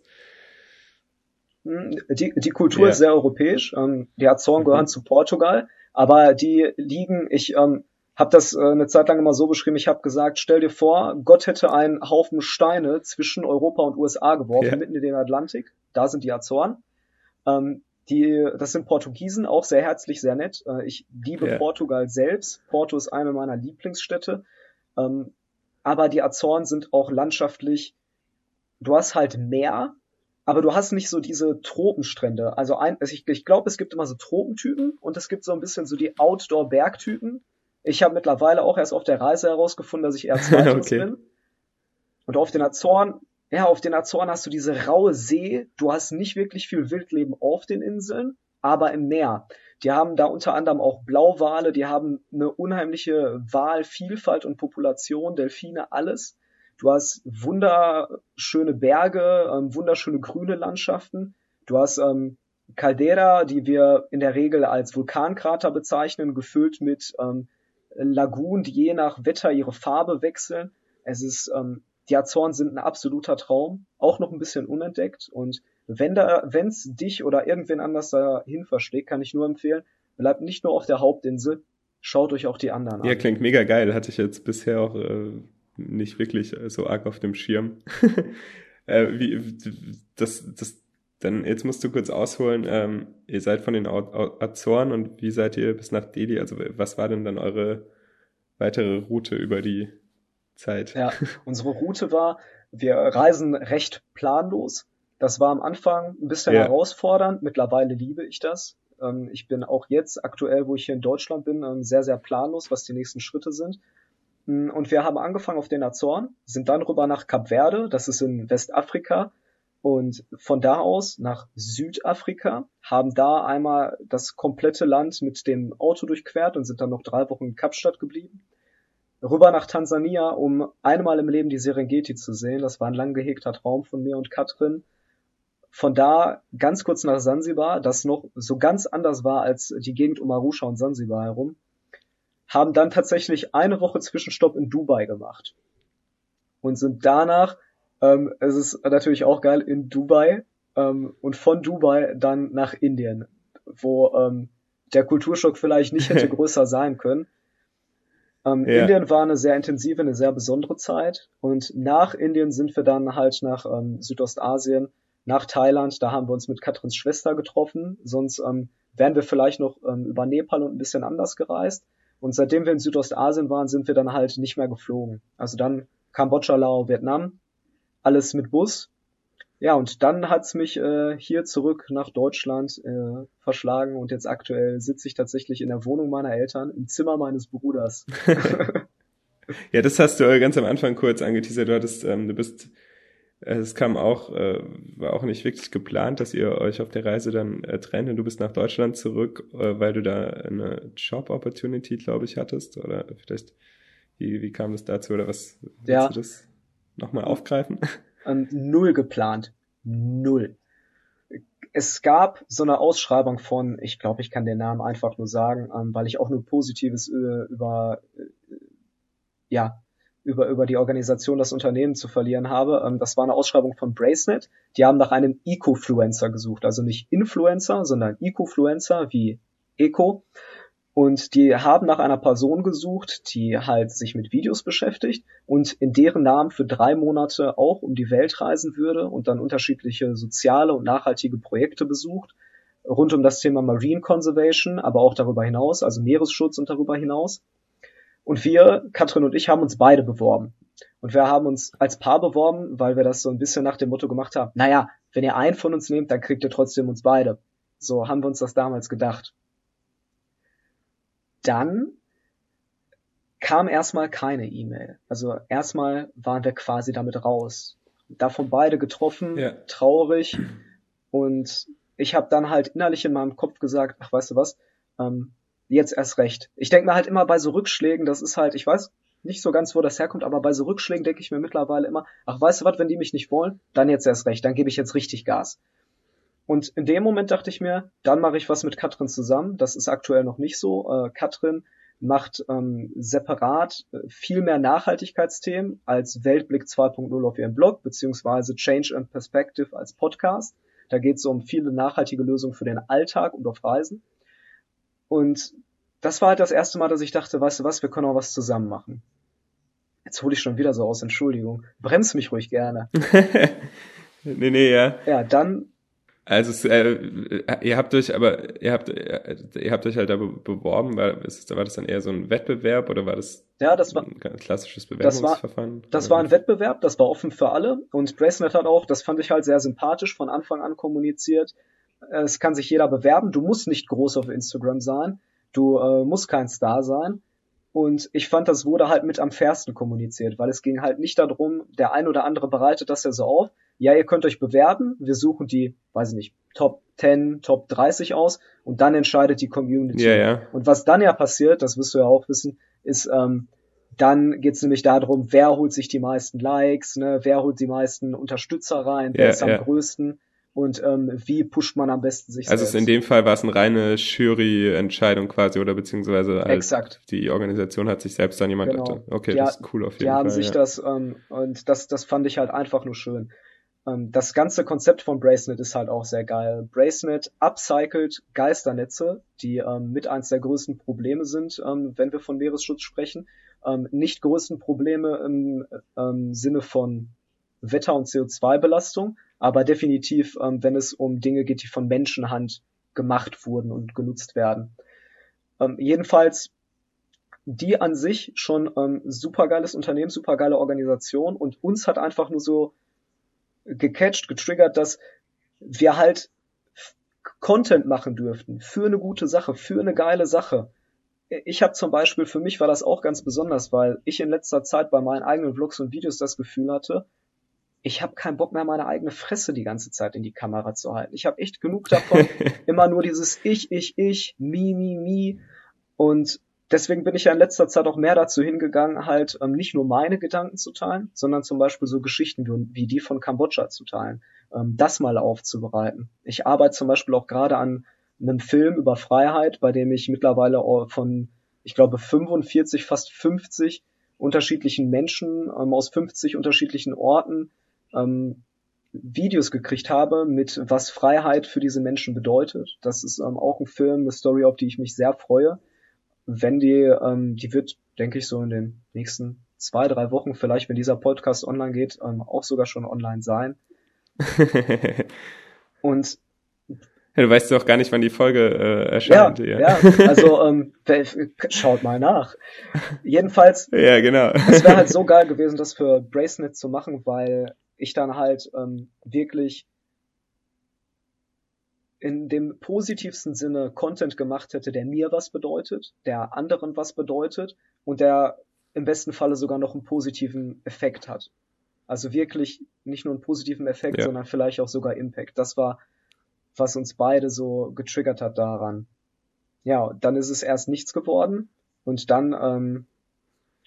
Hm, Die, die Kultur Ja. ist sehr europäisch. Ähm, die Azoren Mhm. gehören zu Portugal, aber die liegen, ich ähm, habe das äh, eine Zeit lang immer so beschrieben, ich habe gesagt, stell dir vor, Gott hätte einen Haufen Steine zwischen Europa und USA geworfen, Ja. mitten in den Atlantik. Da sind die Azoren. Ähm, die, das sind Portugiesen, auch sehr herzlich, sehr nett. Äh, ich liebe Ja. Portugal selbst. Porto ist eine meiner Lieblingsstädte. Ähm, aber die Azoren sind auch landschaftlich, du hast halt Meer, aber du hast nicht so diese Tropenstrände. Also ein, also ich, ich glaube, es gibt immer so Tropentypen und es gibt so ein bisschen so die Outdoor-Bergtypen. Ich habe mittlerweile auch erst auf der Reise herausgefunden, dass ich eher [LAUGHS] zweiteres Okay. bin. Und auf den Azoren, ja, auf den Azoren hast du diese raue See. Du hast nicht wirklich viel Wildleben auf den Inseln, aber im Meer. Die haben da unter anderem auch Blauwale, die haben eine unheimliche Walvielfalt und Population, Delfine, alles. Du hast wunderschöne Berge, ähm, wunderschöne grüne Landschaften. Du hast ähm, Caldera, die wir in der Regel als Vulkankrater bezeichnen, gefüllt mit ähm, Lagunen, die je nach Wetter ihre Farbe wechseln. Es ist, ähm, die Azoren sind ein absoluter Traum, auch noch ein bisschen unentdeckt. Und wenn da, wenn's dich oder irgendwen anders dahin verschlägt, kann ich nur empfehlen, bleibt nicht nur auf der Hauptinsel, schaut euch auch die anderen Ja, an. klingt mega geil. Hatte ich jetzt bisher auch äh, nicht wirklich äh, so arg auf dem Schirm. [LAUGHS] äh, wie, das, das, dann, jetzt musst du kurz ausholen. Ähm, ihr seid von den Azoren und wie seid ihr bis nach Delhi? Also, was war denn dann eure weitere Route über die Zeit? Ja, unsere Route war, wir reisen recht planlos. Das war am Anfang ein bisschen Ja. herausfordernd. Mittlerweile liebe ich das. Ähm, Ich bin auch jetzt aktuell, wo ich hier in Deutschland bin, ähm, sehr, sehr planlos, was die nächsten Schritte sind. Mm, Und wir haben angefangen auf den Azoren, sind dann rüber nach Kap Verde, das ist in Westafrika, und von da aus nach Südafrika, haben da einmal das komplette Land mit dem Auto durchquert und sind dann noch drei Wochen in Kapstadt geblieben rüber nach Tansania, um einmal im Leben die Serengeti zu sehen. Das war ein lang gehegter Traum von mir und Katrin. Von da ganz kurz nach Sansibar, das noch so ganz anders war als die Gegend um Arusha und Sansibar herum. Haben dann tatsächlich eine Woche Zwischenstopp in Dubai gemacht. Und sind danach, ähm, es ist natürlich auch geil, in Dubai ähm, und von Dubai dann nach Indien, wo ähm, der Kulturschock vielleicht nicht hätte [LAUGHS] größer sein können. Ähm, Ja. Indien war eine sehr intensive, eine sehr besondere Zeit. Und nach Indien sind wir dann halt nach ähm, Südostasien, nach Thailand. Da haben wir uns mit Katrins Schwester getroffen. Sonst ähm, wären wir vielleicht noch ähm, über Nepal und ein bisschen anders gereist. Und seitdem wir in Südostasien waren, sind wir dann halt nicht mehr geflogen. Also dann Kambodscha, Laos, Vietnam. Alles mit Bus. Ja, und dann hat's mich äh, hier zurück nach Deutschland äh, verschlagen und jetzt aktuell sitze ich tatsächlich in der Wohnung meiner Eltern, im Zimmer meines Bruders. [LAUGHS] Ja, das hast du ganz am Anfang kurz angeteasert. Du hattest, ähm, du bist, es kam auch, äh, war auch nicht wirklich geplant, dass ihr euch auf der Reise dann äh, trennt und du bist nach Deutschland zurück, äh, weil du da eine Job-Opportunity, glaube ich, hattest. Oder vielleicht, wie, wie kam das dazu oder was? Willst Ja. du das nochmal aufgreifen? ähm, null geplant. Null. Es gab so eine Ausschreibung von, ich glaube, ich kann den Namen einfach nur sagen, ähm, weil ich auch nur Positives äh, über, äh, ja, über, über die Organisation, das Unternehmen zu verlieren habe. Ähm, das war eine Ausschreibung von Bracenet. Die haben nach einem Ecofluencer gesucht. Also nicht Influencer, sondern Ecofluencer wie Eco. Und die haben nach einer Person gesucht, die halt sich mit Videos beschäftigt und in deren Namen für drei Monate auch um die Welt reisen würde und dann unterschiedliche soziale und nachhaltige Projekte besucht, rund um das Thema Marine Conservation, aber auch darüber hinaus, also Meeresschutz und darüber hinaus. Und wir, Katrin und ich, haben uns beide beworben. Und wir haben uns als Paar beworben, weil wir das so ein bisschen nach dem Motto gemacht haben, naja, wenn ihr einen von uns nehmt, dann kriegt ihr trotzdem uns beide. So haben wir uns das damals gedacht. dann kam erstmal keine E-Mail. Also erstmal waren wir quasi damit raus. Davon beide getroffen, ja. traurig. Und ich habe dann halt innerlich in meinem Kopf gesagt, ach weißt du was, ähm, jetzt erst recht. Ich denke mir halt immer bei so Rückschlägen, das ist halt, ich weiß nicht so ganz, wo das herkommt, aber bei so Rückschlägen denke ich mir mittlerweile immer, ach weißt du was, wenn die mich nicht wollen, dann jetzt erst recht, dann gebe ich jetzt richtig Gas. Und in dem Moment dachte ich mir, dann mache ich was mit Katrin zusammen. Das ist aktuell noch nicht so. Äh, Katrin macht ähm, separat äh, viel mehr Nachhaltigkeitsthemen als Weltblick 2.0 auf ihrem Blog, beziehungsweise Change and Perspective als Podcast. Da geht es um viele nachhaltige Lösungen für den Alltag und auf Reisen. Und das war halt das erste Mal, dass ich dachte, weißt du was, wir können auch was zusammen machen. Jetzt hole ich schon wieder so aus, Entschuldigung. Bremst mich ruhig gerne. [LAUGHS] nee, nee, ja. Ja, dann also äh, ihr habt euch aber ihr habt ihr habt euch halt da beworben, war, ist, war das dann eher so ein Wettbewerb oder war das, ja, das war, ein klassisches Bewerbungsverfahren? Das war, das war ein Wettbewerb, das war offen für alle und Bracenet hat auch, das fand ich halt sehr sympathisch, von Anfang an kommuniziert. Es kann sich jeder bewerben, du musst nicht groß auf Instagram sein, du äh, musst kein Star sein. Und ich fand, das wurde halt mit am fairsten kommuniziert, weil es ging halt nicht darum, der ein oder andere bereitet das ja so auf, ja, ihr könnt euch bewerben, wir suchen die, weiß ich nicht, Top 10, Top 30 aus und dann entscheidet die Community. Ja, ja. Und was dann ja passiert, das wirst du ja auch wissen, ist, ähm, dann geht's nämlich darum, wer holt sich die meisten Likes, ne, wer holt die meisten Unterstützer rein, wer ja, ist am ja. größten und ähm, wie pusht man am besten sich also selbst. Also in dem Fall war es eine reine Jury-Entscheidung quasi oder beziehungsweise halt Exakt. die Organisation hat sich selbst dann jemand genau. okay, die, das ist cool auf jeden die Fall. Die haben sich ja. das ähm, und das das fand ich halt einfach nur schön. Ähm, das ganze Konzept von Bracenet ist halt auch sehr geil. Bracenet upcycelt Geisternetze, die ähm, mit eins der größten Probleme sind, ähm, wenn wir von Meeresschutz sprechen. Ähm, nicht größten Probleme im ähm, Sinne von Wetter- und CO2-Belastung, aber definitiv, ähm, wenn es um Dinge geht, die von Menschenhand gemacht wurden und genutzt werden. jedenfalls die an sich schon ähm, supergeiles Unternehmen, supergeile Organisation und uns hat einfach nur so gecatcht, getriggert, dass wir halt Content machen dürften für eine gute Sache, für eine geile Sache. Ich habe zum Beispiel, für mich war das auch ganz besonders, weil ich in letzter Zeit bei meinen eigenen Vlogs und Videos das Gefühl hatte, ich habe keinen Bock mehr, meine eigene Fresse die ganze Zeit in die Kamera zu halten. Ich habe echt genug [LAUGHS] davon, immer nur dieses Ich, ich, ich, mi, mi, mi. Und deswegen bin ich ja in letzter Zeit auch mehr dazu hingegangen, halt ähm, nicht nur meine Gedanken zu teilen, sondern zum Beispiel so Geschichten wie, wie die von Kambodscha zu teilen, ähm, das mal aufzubereiten. Ich arbeite zum Beispiel auch gerade an einem Film über Freiheit, bei dem ich mittlerweile von, ich glaube, 45, fast 50 unterschiedlichen Menschen ähm, aus 50 unterschiedlichen Orten ähm, Videos gekriegt habe, mit was Freiheit für diese Menschen bedeutet. Das ist ähm, auch ein Film, eine Story, auf die ich mich sehr freue wenn die, ähm, die wird, denke ich, so in den nächsten zwei, drei Wochen, vielleicht, wenn dieser Podcast online geht, ähm, auch sogar schon online sein. [LAUGHS] Und ja, du weißt doch gar nicht, wann die Folge äh, erscheint. Ja, ja. ja also ähm, schaut mal nach. Jedenfalls, ja, genau. es wäre halt [LAUGHS] so geil gewesen, das für Bracenet zu machen, weil ich dann halt ähm, wirklich in dem positivsten Sinne Content gemacht hätte, der mir was bedeutet, der anderen was bedeutet und der im besten Falle sogar noch einen positiven Effekt hat. Also wirklich nicht nur einen positiven Effekt, ja. sondern vielleicht auch sogar Impact. Das war, was uns beide so getriggert hat daran. Ja, dann ist es erst nichts geworden und dann ähm,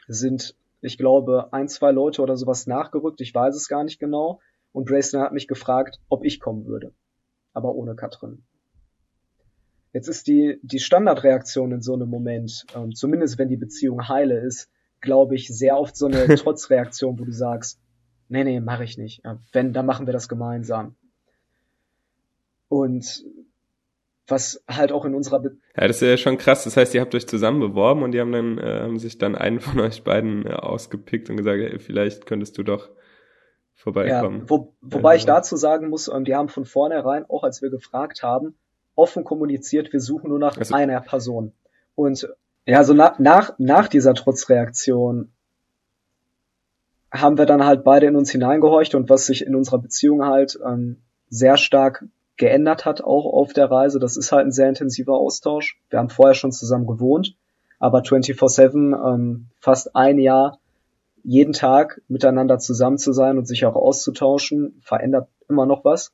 sind, ich glaube, ein, zwei Leute oder sowas nachgerückt, ich weiß es gar nicht genau. Und Grayson hat mich gefragt, ob ich kommen würde aber ohne Katrin. Jetzt ist die, die Standardreaktion in so einem Moment, ähm, zumindest wenn die Beziehung heile ist, glaube ich, sehr oft so eine [LAUGHS] Trotzreaktion, wo du sagst, nee, nee, mache ich nicht. Ja, wenn, dann machen wir das gemeinsam. Und was halt auch in unserer Be Ja, das ist ja schon krass. Das heißt, ihr habt euch zusammen beworben und die haben dann äh, haben sich dann einen von euch beiden äh, ausgepickt und gesagt, hey, vielleicht könntest du doch vorbeikommen. Ja, wo, wobei ja. ich dazu sagen muss, ähm, die haben von vornherein, auch als wir gefragt haben, offen kommuniziert, wir suchen nur nach also, einer Person. Und ja, so nach, nach, nach dieser Trotzreaktion haben wir dann halt beide in uns hineingehorcht und was sich in unserer Beziehung halt ähm, sehr stark geändert hat, auch auf der Reise. Das ist halt ein sehr intensiver Austausch. Wir haben vorher schon zusammen gewohnt, aber 24-7 ähm, fast ein Jahr jeden Tag miteinander zusammen zu sein und sich auch auszutauschen, verändert immer noch was.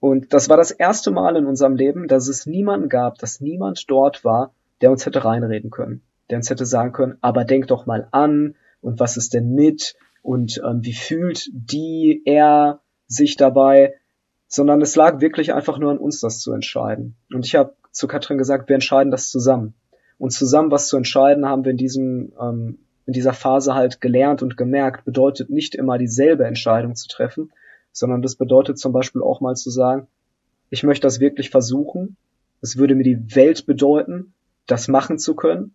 Und das war das erste Mal in unserem Leben, dass es niemanden gab, dass niemand dort war, der uns hätte reinreden können, der uns hätte sagen können, aber denk doch mal an und was ist denn mit und ähm, wie fühlt die, er sich dabei, sondern es lag wirklich einfach nur an uns, das zu entscheiden. Und ich habe zu Katrin gesagt, wir entscheiden das zusammen. Und zusammen was zu entscheiden, haben wir in diesem ähm, in dieser Phase halt gelernt und gemerkt, bedeutet nicht immer dieselbe Entscheidung zu treffen, sondern das bedeutet zum Beispiel auch mal zu sagen, ich möchte das wirklich versuchen. Es würde mir die Welt bedeuten, das machen zu können.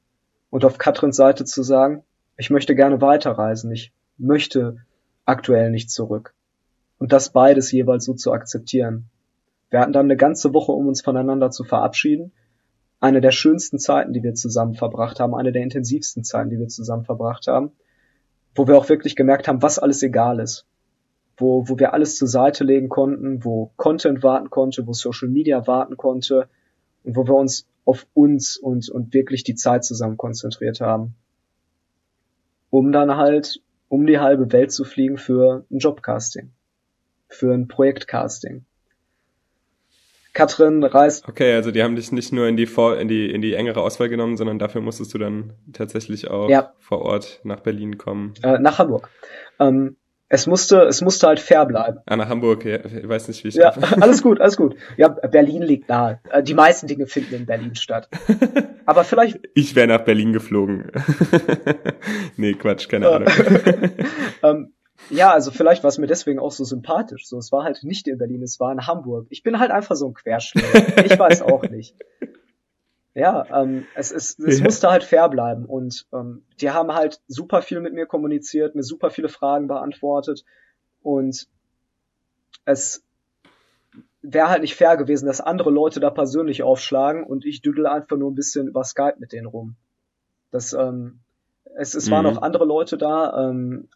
Und auf Katrins Seite zu sagen, ich möchte gerne weiterreisen. Ich möchte aktuell nicht zurück. Und das beides jeweils so zu akzeptieren. Wir hatten dann eine ganze Woche, um uns voneinander zu verabschieden. Eine der schönsten Zeiten, die wir zusammen verbracht haben, eine der intensivsten Zeiten, die wir zusammen verbracht haben, wo wir auch wirklich gemerkt haben, was alles egal ist. Wo, wo wir alles zur Seite legen konnten, wo Content warten konnte, wo Social Media warten konnte und wo wir uns auf uns und, und wirklich die Zeit zusammen konzentriert haben. Um dann halt um die halbe Welt zu fliegen für ein Jobcasting, für ein Projektcasting. Katrin reist. Okay, also die haben dich nicht nur in die, vor, in die, in die engere Auswahl genommen, sondern dafür musstest du dann tatsächlich auch ja. vor Ort nach Berlin kommen. Äh, nach Hamburg. Ähm, es musste, es musste halt fair bleiben. Ah, nach Hamburg, ja, ich weiß nicht, wie ich. Ja, [LAUGHS] alles gut, alles gut. Ja, Berlin liegt nahe. Äh, die meisten Dinge finden in Berlin statt. [LAUGHS] Aber vielleicht. Ich wäre nach Berlin geflogen. [LAUGHS] nee, Quatsch, keine Ahnung. ähm, ja, also vielleicht war es mir deswegen auch so sympathisch. So, es war halt nicht in Berlin, es war in Hamburg. Ich bin halt einfach so ein Querschläger. ich weiß auch nicht ja, ähm, es, es, es ja. musste halt fair bleiben und ähm, die haben halt super viel mit mir kommuniziert, mir super viele Fragen beantwortet und es wäre halt nicht fair gewesen, dass andere Leute da persönlich aufschlagen und ich düdel einfach nur ein bisschen über Skype mit denen rum. Das, ähm, es, es mhm. waren noch andere Leute da, ähm,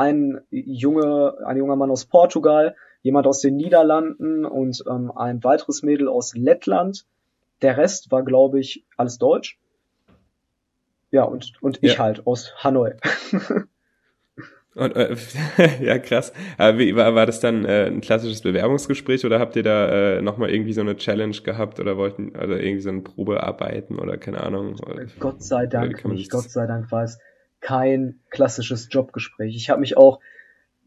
ein junge, ein junger Mann aus Portugal, jemand aus den Niederlanden und ähm, ein weiteres Mädel aus Lettland der Rest war, glaube ich, alles Deutsch. Ja, und, und ich ja. halt aus Hanoi. [LAUGHS] Und, äh, [LAUGHS] ja, krass. Aber wie, war, war das dann äh, ein klassisches Bewerbungsgespräch oder habt ihr da äh, nochmal irgendwie so eine Challenge gehabt oder wollten, also irgendwie so eine Probearbeiten oder keine Ahnung? Gott sei Dank nicht. Gott sei Dank war es kein klassisches Jobgespräch. Ich habe mich auch,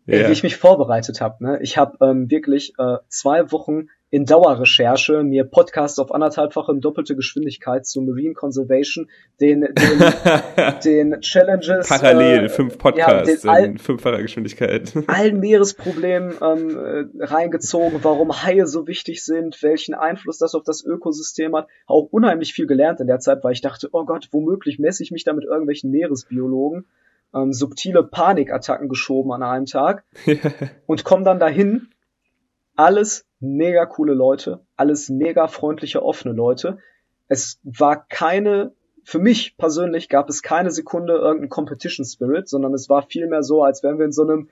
ja. wie ich mich vorbereitet habe, ne? ich habe ähm, wirklich äh, zwei Wochen in Dauerrecherche mir Podcasts auf anderthalbfache doppelte Geschwindigkeit zu Marine Conservation, den, den, [LAUGHS] den Challenges. Parallel, äh, fünf Podcasts ja, in fünffacher Geschwindigkeit. [LAUGHS] allen Meeresproblemen ähm, äh, reingezogen, warum Haie so wichtig sind, welchen Einfluss das auf das Ökosystem hat. Auch unheimlich viel gelernt in der Zeit, weil ich dachte, oh Gott, womöglich messe ich mich da mit irgendwelchen Meeresbiologen. Ähm, subtile Panikattacken geschoben an einem Tag [LAUGHS] und komme dann dahin alles mega coole Leute, alles mega freundliche, offene Leute. Es war keine, für mich persönlich gab es keine Sekunde irgendein Competition Spirit, sondern es war vielmehr so, als wären wir in so einem,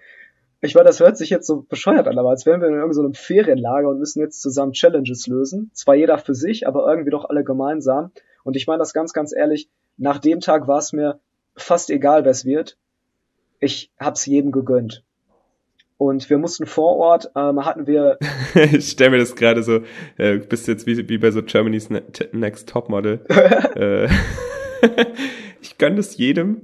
ich weiß, das hört sich jetzt so bescheuert an, aber als wären wir in irgendeinem Ferienlager und müssen jetzt zusammen Challenges lösen. Zwar jeder für sich, aber irgendwie doch alle gemeinsam. Und ich meine das ganz, ganz ehrlich, nach dem Tag war es mir fast egal, wer es wird. Ich hab's jedem gegönnt. Und wir mussten vor Ort, ähm, hatten wir. [LAUGHS] ich stelle mir das gerade so, äh, bist jetzt wie, wie bei so Germany's ne Next Topmodel. [LAUGHS] äh, [LAUGHS] ich gönne das jedem.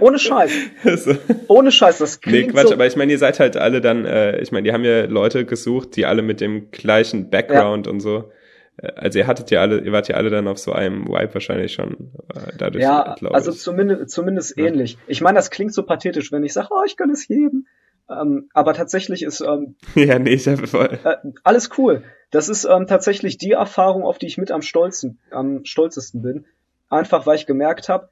Ohne Scheiß. So. Ohne Scheiß, das klingt Nee, Quatsch, so aber ich meine, ihr seid halt alle dann, äh, ich meine, die haben ja Leute gesucht, die alle mit dem gleichen Background ja. und so. Äh, also ihr hattet ja alle, ihr wart ja alle dann auf so einem Vibe wahrscheinlich schon äh, dadurch. Ja, also ich. zumindest, zumindest ja. ähnlich. Ich meine, das klingt so pathetisch, wenn ich sage, oh, ich gönne es jedem. Ähm, aber tatsächlich ist ähm, [LAUGHS] ja nee, ich habe voll. Äh, alles cool. Das ist ähm, tatsächlich die Erfahrung, auf die ich mit am stolzen, am stolzesten bin. Einfach weil ich gemerkt habe,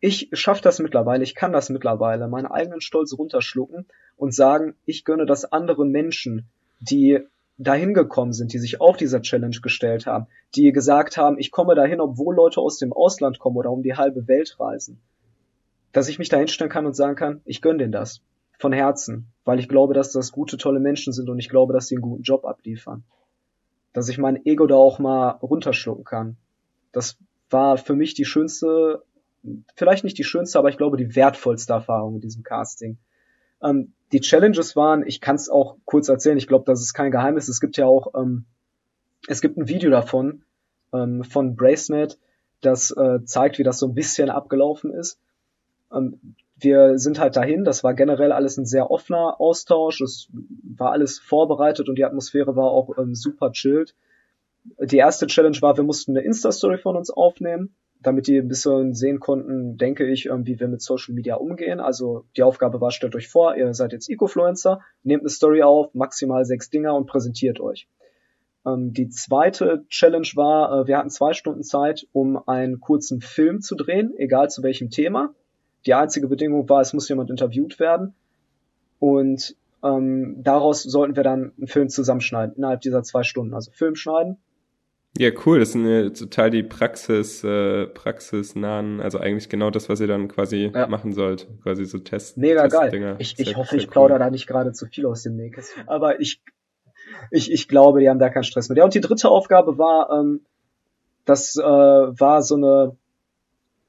ich schaffe das mittlerweile, ich kann das mittlerweile, meinen eigenen Stolz runterschlucken und sagen, ich gönne das anderen Menschen, die dahin gekommen sind, die sich auch dieser Challenge gestellt haben, die gesagt haben, ich komme dahin, obwohl Leute aus dem Ausland kommen oder um die halbe Welt reisen. Dass ich mich da hinstellen kann und sagen kann, ich gönne denen das von Herzen, weil ich glaube, dass das gute, tolle Menschen sind und ich glaube, dass sie einen guten Job abliefern. Dass ich mein Ego da auch mal runterschlucken kann. Das war für mich die schönste, vielleicht nicht die schönste, aber ich glaube die wertvollste Erfahrung in diesem Casting. Ähm, die Challenges waren, ich kann es auch kurz erzählen, ich glaube, das ist kein Geheimnis. Es gibt ja auch, ähm, es gibt ein Video davon, ähm, von Bracenet, das äh, zeigt, wie das so ein bisschen abgelaufen ist. Wir sind halt dahin, das war generell alles ein sehr offener Austausch, es war alles vorbereitet und die Atmosphäre war auch ähm, super chillt. Die erste Challenge war, wir mussten eine Insta-Story von uns aufnehmen, damit die ein bisschen sehen konnten, denke ich, ähm, wie wir mit Social Media umgehen. Also die Aufgabe war, stellt euch vor, ihr seid jetzt Ecofluencer, nehmt eine Story auf, maximal sechs Dinger und präsentiert euch. Ähm, die zweite Challenge war, äh, wir hatten zwei Stunden Zeit, um einen kurzen Film zu drehen, egal zu welchem Thema. Die einzige Bedingung war, es muss jemand interviewt werden. Und ähm, daraus sollten wir dann einen Film zusammenschneiden, innerhalb dieser zwei Stunden. Also Film schneiden. Ja, cool. Das sind ja total die Praxis, äh, praxisnahen, also eigentlich genau das, was ihr dann quasi ja. machen sollt. Quasi so Tests. Mega geil. Ich, ich hoffe, ich plaudere cool. da nicht gerade zu viel aus dem Nähkästchen. Aber ich, ich, ich glaube, die haben da keinen Stress mit. Ja, und die dritte Aufgabe war, ähm, das äh, war so eine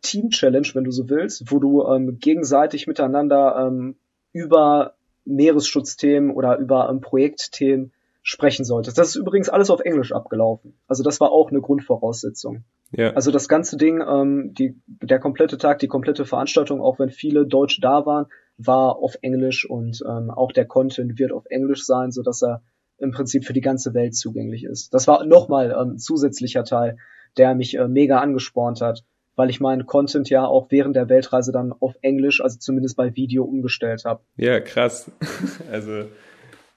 Team-Challenge, wenn du so willst, wo du ähm, gegenseitig miteinander ähm, über Meeresschutzthemen oder über ähm, Projektthemen sprechen solltest. Das ist übrigens alles auf Englisch abgelaufen. Also das war auch eine Grundvoraussetzung. Ja. Also das ganze Ding, ähm, die, der komplette Tag, die komplette Veranstaltung, auch wenn viele Deutsche da waren, war auf Englisch und ähm, auch der Content wird auf Englisch sein, so dass er im Prinzip für die ganze Welt zugänglich ist. Das war nochmal ähm, zusätzlicher Teil, der mich äh, mega angespornt hat, weil ich meinen Content ja auch während der Weltreise dann auf Englisch, also zumindest bei Video umgestellt habe. Ja, krass. [LAUGHS] also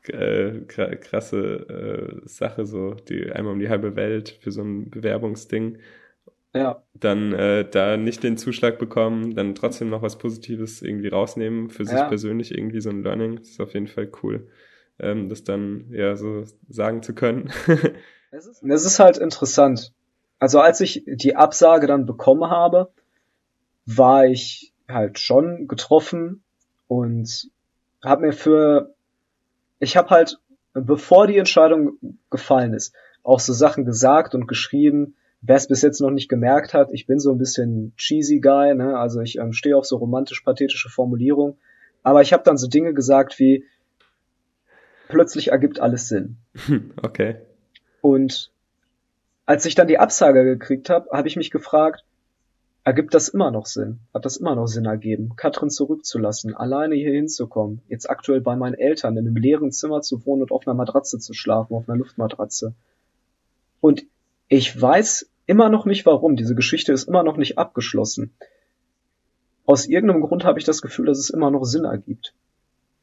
äh, krasse äh, Sache so, die einmal um die halbe Welt für so ein Bewerbungsding. Ja. Dann äh, da nicht den Zuschlag bekommen, dann trotzdem noch was Positives irgendwie rausnehmen, für sich ja. persönlich irgendwie so ein Learning. Das ist auf jeden Fall cool ähm, das dann ja so sagen zu können. [LAUGHS] es, ist, es ist halt interessant. Also als ich die Absage dann bekommen habe, war ich halt schon getroffen und habe mir für, ich habe halt, bevor die Entscheidung gefallen ist, auch so Sachen gesagt und geschrieben, wer es bis jetzt noch nicht gemerkt hat, ich bin so ein bisschen cheesy Guy, ne? also ich ähm, stehe auf so romantisch-pathetische Formulierungen, aber ich habe dann so Dinge gesagt wie, plötzlich ergibt alles Sinn. [LAUGHS] Okay. Und als ich dann die Absage gekriegt habe, habe ich mich gefragt, ergibt das immer noch Sinn? Hat das immer noch Sinn ergeben, Katrin zurückzulassen, alleine hier hinzukommen, jetzt aktuell bei meinen Eltern in einem leeren Zimmer zu wohnen und auf einer Matratze zu schlafen, auf einer Luftmatratze? Und ich weiß immer noch nicht warum. Diese Geschichte ist immer noch nicht abgeschlossen. Aus irgendeinem Grund habe ich das Gefühl, dass es immer noch Sinn ergibt.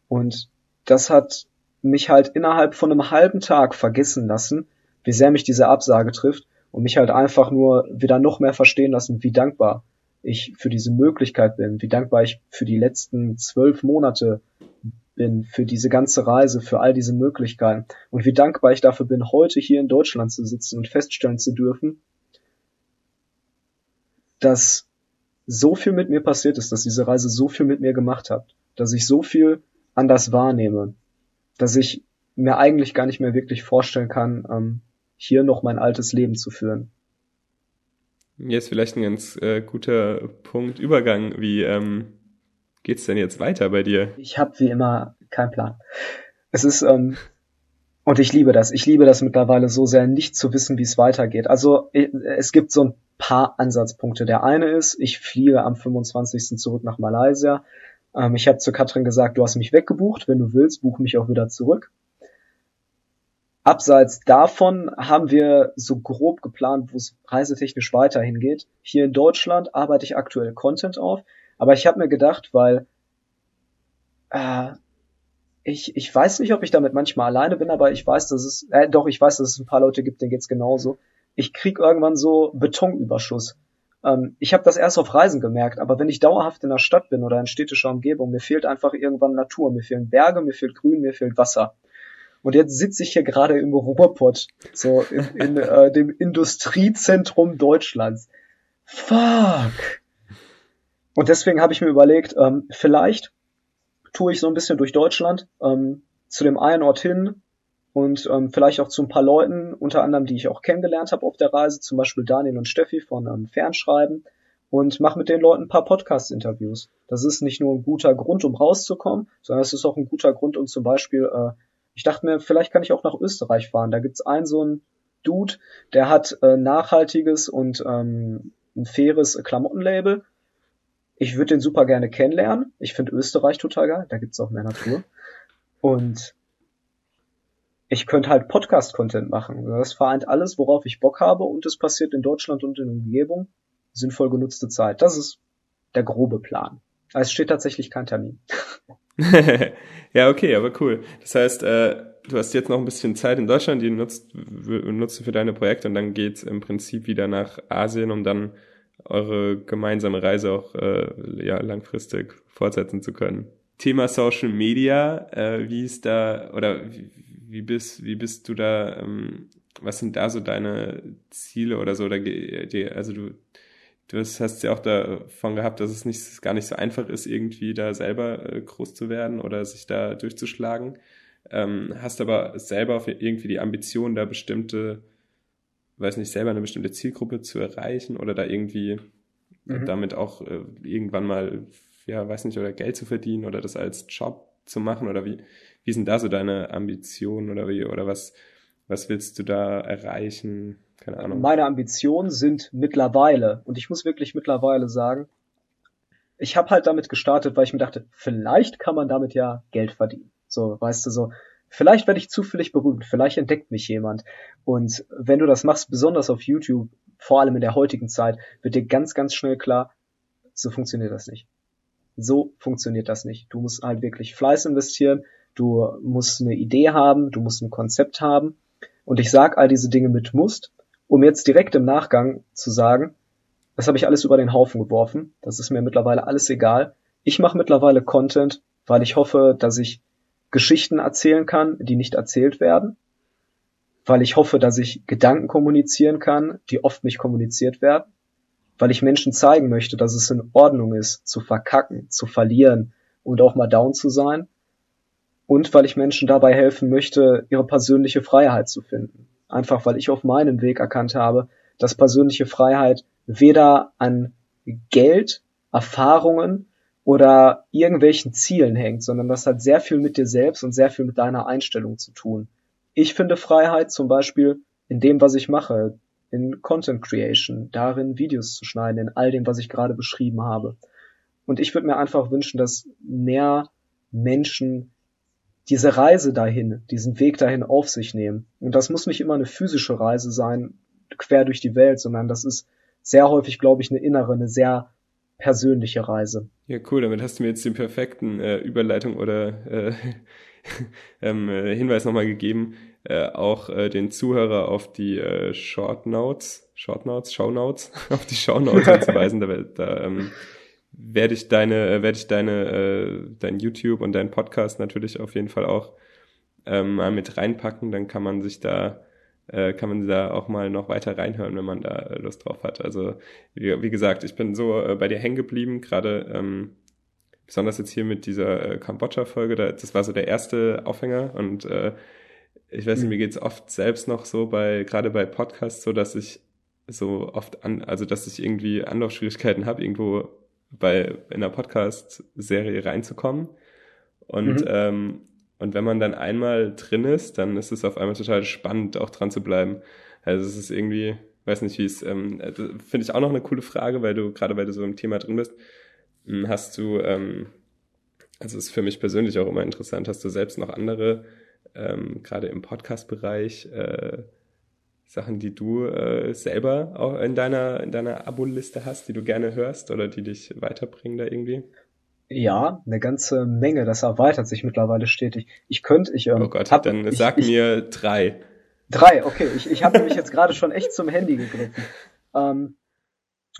Und das hat mich halt innerhalb von einem halben Tag vergessen lassen, wie sehr mich diese Absage trifft und mich halt einfach nur wieder noch mehr verstehen lassen, wie dankbar ich für diese Möglichkeit bin, wie dankbar ich für die letzten zwölf Monate bin, für diese ganze Reise, für all diese Möglichkeiten und wie dankbar ich dafür bin, heute hier in Deutschland zu sitzen und feststellen zu dürfen, dass so viel mit mir passiert ist, dass diese Reise so viel mit mir gemacht hat, dass ich so viel anders wahrnehme, dass ich mir eigentlich gar nicht mehr wirklich vorstellen kann, ähm, hier noch mein altes Leben zu führen. Jetzt vielleicht ein ganz äh, guter Punkt, Übergang. Wie ähm, geht's denn jetzt weiter bei dir? Ich habe wie immer keinen Plan. Es ist ähm, und ich liebe das. Ich liebe das mittlerweile so sehr, nicht zu wissen, wie es weitergeht. Also es gibt so ein paar Ansatzpunkte. Der eine ist, ich fliege am 25. zurück nach Malaysia. Ähm, ich habe zu Katrin gesagt, du hast mich weggebucht, wenn du willst, buch mich auch wieder zurück. Abseits davon haben wir so grob geplant, wo es reisetechnisch weiterhin geht. Hier in Deutschland arbeite ich aktuell Content auf, aber ich habe mir gedacht, weil äh, ich, ich weiß nicht, ob ich damit manchmal alleine bin, aber ich weiß, dass es, äh, doch, ich weiß, dass es ein paar Leute gibt, denen geht's genauso. Ich krieg irgendwann so Betonüberschuss. Ähm, ich habe das erst auf Reisen gemerkt, aber wenn ich dauerhaft in der Stadt bin oder in städtischer Umgebung, mir fehlt einfach irgendwann Natur, mir fehlen Berge, mir fehlt Grün, mir fehlt Wasser. Und jetzt sitze ich hier gerade im Ruhrpott, so in, in äh, dem Industriezentrum Deutschlands. Fuck! Und deswegen habe ich mir überlegt, ähm, vielleicht tue ich so ein bisschen durch Deutschland, ähm, zu dem einen Ort hin, und ähm, vielleicht auch zu ein paar Leuten, unter anderem, die ich auch kennengelernt habe auf der Reise, zum Beispiel Daniel und Steffi von ähm, Fernschreiben und mache mit den Leuten ein paar Podcast-Interviews. Das ist nicht nur ein guter Grund, um rauszukommen, sondern es ist auch ein guter Grund, um zum Beispiel, äh, ich dachte mir, vielleicht kann ich auch nach Österreich fahren. Da gibt's einen so einen Dude, der hat äh, nachhaltiges und ähm, ein faires Klamottenlabel. Ich würde den super gerne kennenlernen. Ich finde Österreich total geil. Da gibt's auch mehr Natur. Und ich könnte halt Podcast-Content machen. Das vereint alles, worauf ich Bock habe und es passiert in Deutschland und in der Umgebung. Sinnvoll genutzte Zeit. Das ist der grobe Plan. Also es steht tatsächlich kein Termin. [LAUGHS] [LAUGHS] ja, okay, aber cool. Das heißt, äh, du hast jetzt noch ein bisschen Zeit in Deutschland, die nutzt, nutzt du für deine Projekte und dann geht's im Prinzip wieder nach Asien, um dann eure gemeinsame Reise auch äh, ja, langfristig fortsetzen zu können. Thema Social Media, äh, wie ist da oder wie, wie bist wie bist du da? Ähm, was sind da so deine Ziele oder so? Oder also du du hast ja auch davon gehabt, dass es nicht gar nicht so einfach ist, irgendwie da selber äh, groß zu werden oder sich da durchzuschlagen. Ähm, hast aber selber irgendwie die Ambition, da bestimmte, weiß nicht, selber eine bestimmte Zielgruppe zu erreichen oder da irgendwie mhm. damit auch äh, irgendwann mal, ja, weiß nicht, oder Geld zu verdienen oder das als Job zu machen oder wie, wie sind da so deine Ambitionen oder wie, oder was, was willst du da erreichen? Keine Ahnung. Meine Ambitionen sind mittlerweile, und ich muss wirklich mittlerweile sagen, ich habe halt damit gestartet, weil ich mir dachte, vielleicht kann man damit ja Geld verdienen. So, weißt du, so, vielleicht werde ich zufällig berühmt, vielleicht entdeckt mich jemand. Und wenn du das machst, besonders auf YouTube, vor allem in der heutigen Zeit, wird dir ganz, ganz schnell klar, so funktioniert das nicht. So funktioniert das nicht. Du musst halt wirklich Fleiß investieren, du musst eine Idee haben, du musst ein Konzept haben. Und ich sag all diese Dinge mit musst, um jetzt direkt im Nachgang zu sagen, das habe ich alles über den Haufen geworfen. Das ist mir mittlerweile alles egal. Ich mache mittlerweile Content, weil ich hoffe, dass ich Geschichten erzählen kann, die nicht erzählt werden, weil ich hoffe, dass ich Gedanken kommunizieren kann, die oft nicht kommuniziert werden, weil ich Menschen zeigen möchte, dass es in Ordnung ist, zu verkacken, zu verlieren und auch mal down zu sein, und weil ich Menschen dabei helfen möchte, ihre persönliche Freiheit zu finden. Einfach weil ich auf meinem Weg erkannt habe, dass persönliche Freiheit weder an Geld, Erfahrungen oder irgendwelchen Zielen hängt, sondern das hat sehr viel mit dir selbst und sehr viel mit deiner Einstellung zu tun. Ich finde Freiheit zum Beispiel in dem, was ich mache, in Content Creation, darin Videos zu schneiden, in all dem, was ich gerade beschrieben habe. Und ich würde mir einfach wünschen, dass mehr Menschen diese Reise dahin, diesen Weg dahin auf sich nehmen. Und das muss nicht immer eine physische Reise sein, quer durch die Welt, sondern das ist sehr häufig, glaube ich, eine innere, eine sehr persönliche Reise. Ja, cool. Damit hast du mir jetzt den perfekten äh, Überleitung oder äh, [LAUGHS] ähm, äh, Hinweis nochmal gegeben, äh, auch äh, den Zuhörer auf die äh, Short Notes, Short Notes, Show Notes, [LAUGHS] auf die Show Notes hinzuweisen. [LAUGHS] da, da ähm, werde ich deine, äh, werde ich deine, äh, dein YouTube und dein Podcast natürlich auf jeden Fall auch ähm, mal mit reinpacken. Dann kann man sich da äh, kann man da auch mal noch weiter reinhören, wenn man da äh, Lust drauf hat. Also wie, wie gesagt, ich bin so äh, bei dir hängen geblieben, gerade ähm, besonders jetzt hier mit dieser äh, Kambodscha-Folge, da, das war so der erste Aufhänger und äh, ich weiß nicht, mhm. mir geht's oft selbst noch so bei, gerade bei Podcasts, so dass ich so oft an, also dass ich irgendwie Anlaufschwierigkeiten habe, irgendwo bei in einer Podcast-Serie reinzukommen. Und mhm. ähm, und wenn man dann einmal drin ist, dann ist es auf einmal total spannend, auch dran zu bleiben. Also es ist irgendwie, weiß nicht, wie es, ähm, finde ich auch noch eine coole Frage, weil du, gerade weil du so im Thema drin bist, hm, hast du, ähm, also ist für mich persönlich auch immer interessant, hast du selbst noch andere, ähm, gerade im Podcast-Bereich, äh, Sachen, die du äh, selber auch in deiner, in deiner Abo-Liste hast, die du gerne hörst oder die dich weiterbringen da irgendwie? Ja, eine ganze Menge. Das erweitert sich mittlerweile stetig. Ich könnte, ich. Ähm, oh Gott, hab, dann sag ich, mir drei. Drei, okay. Ich, ich habe nämlich jetzt gerade schon echt zum Handy gegriffen. Ähm,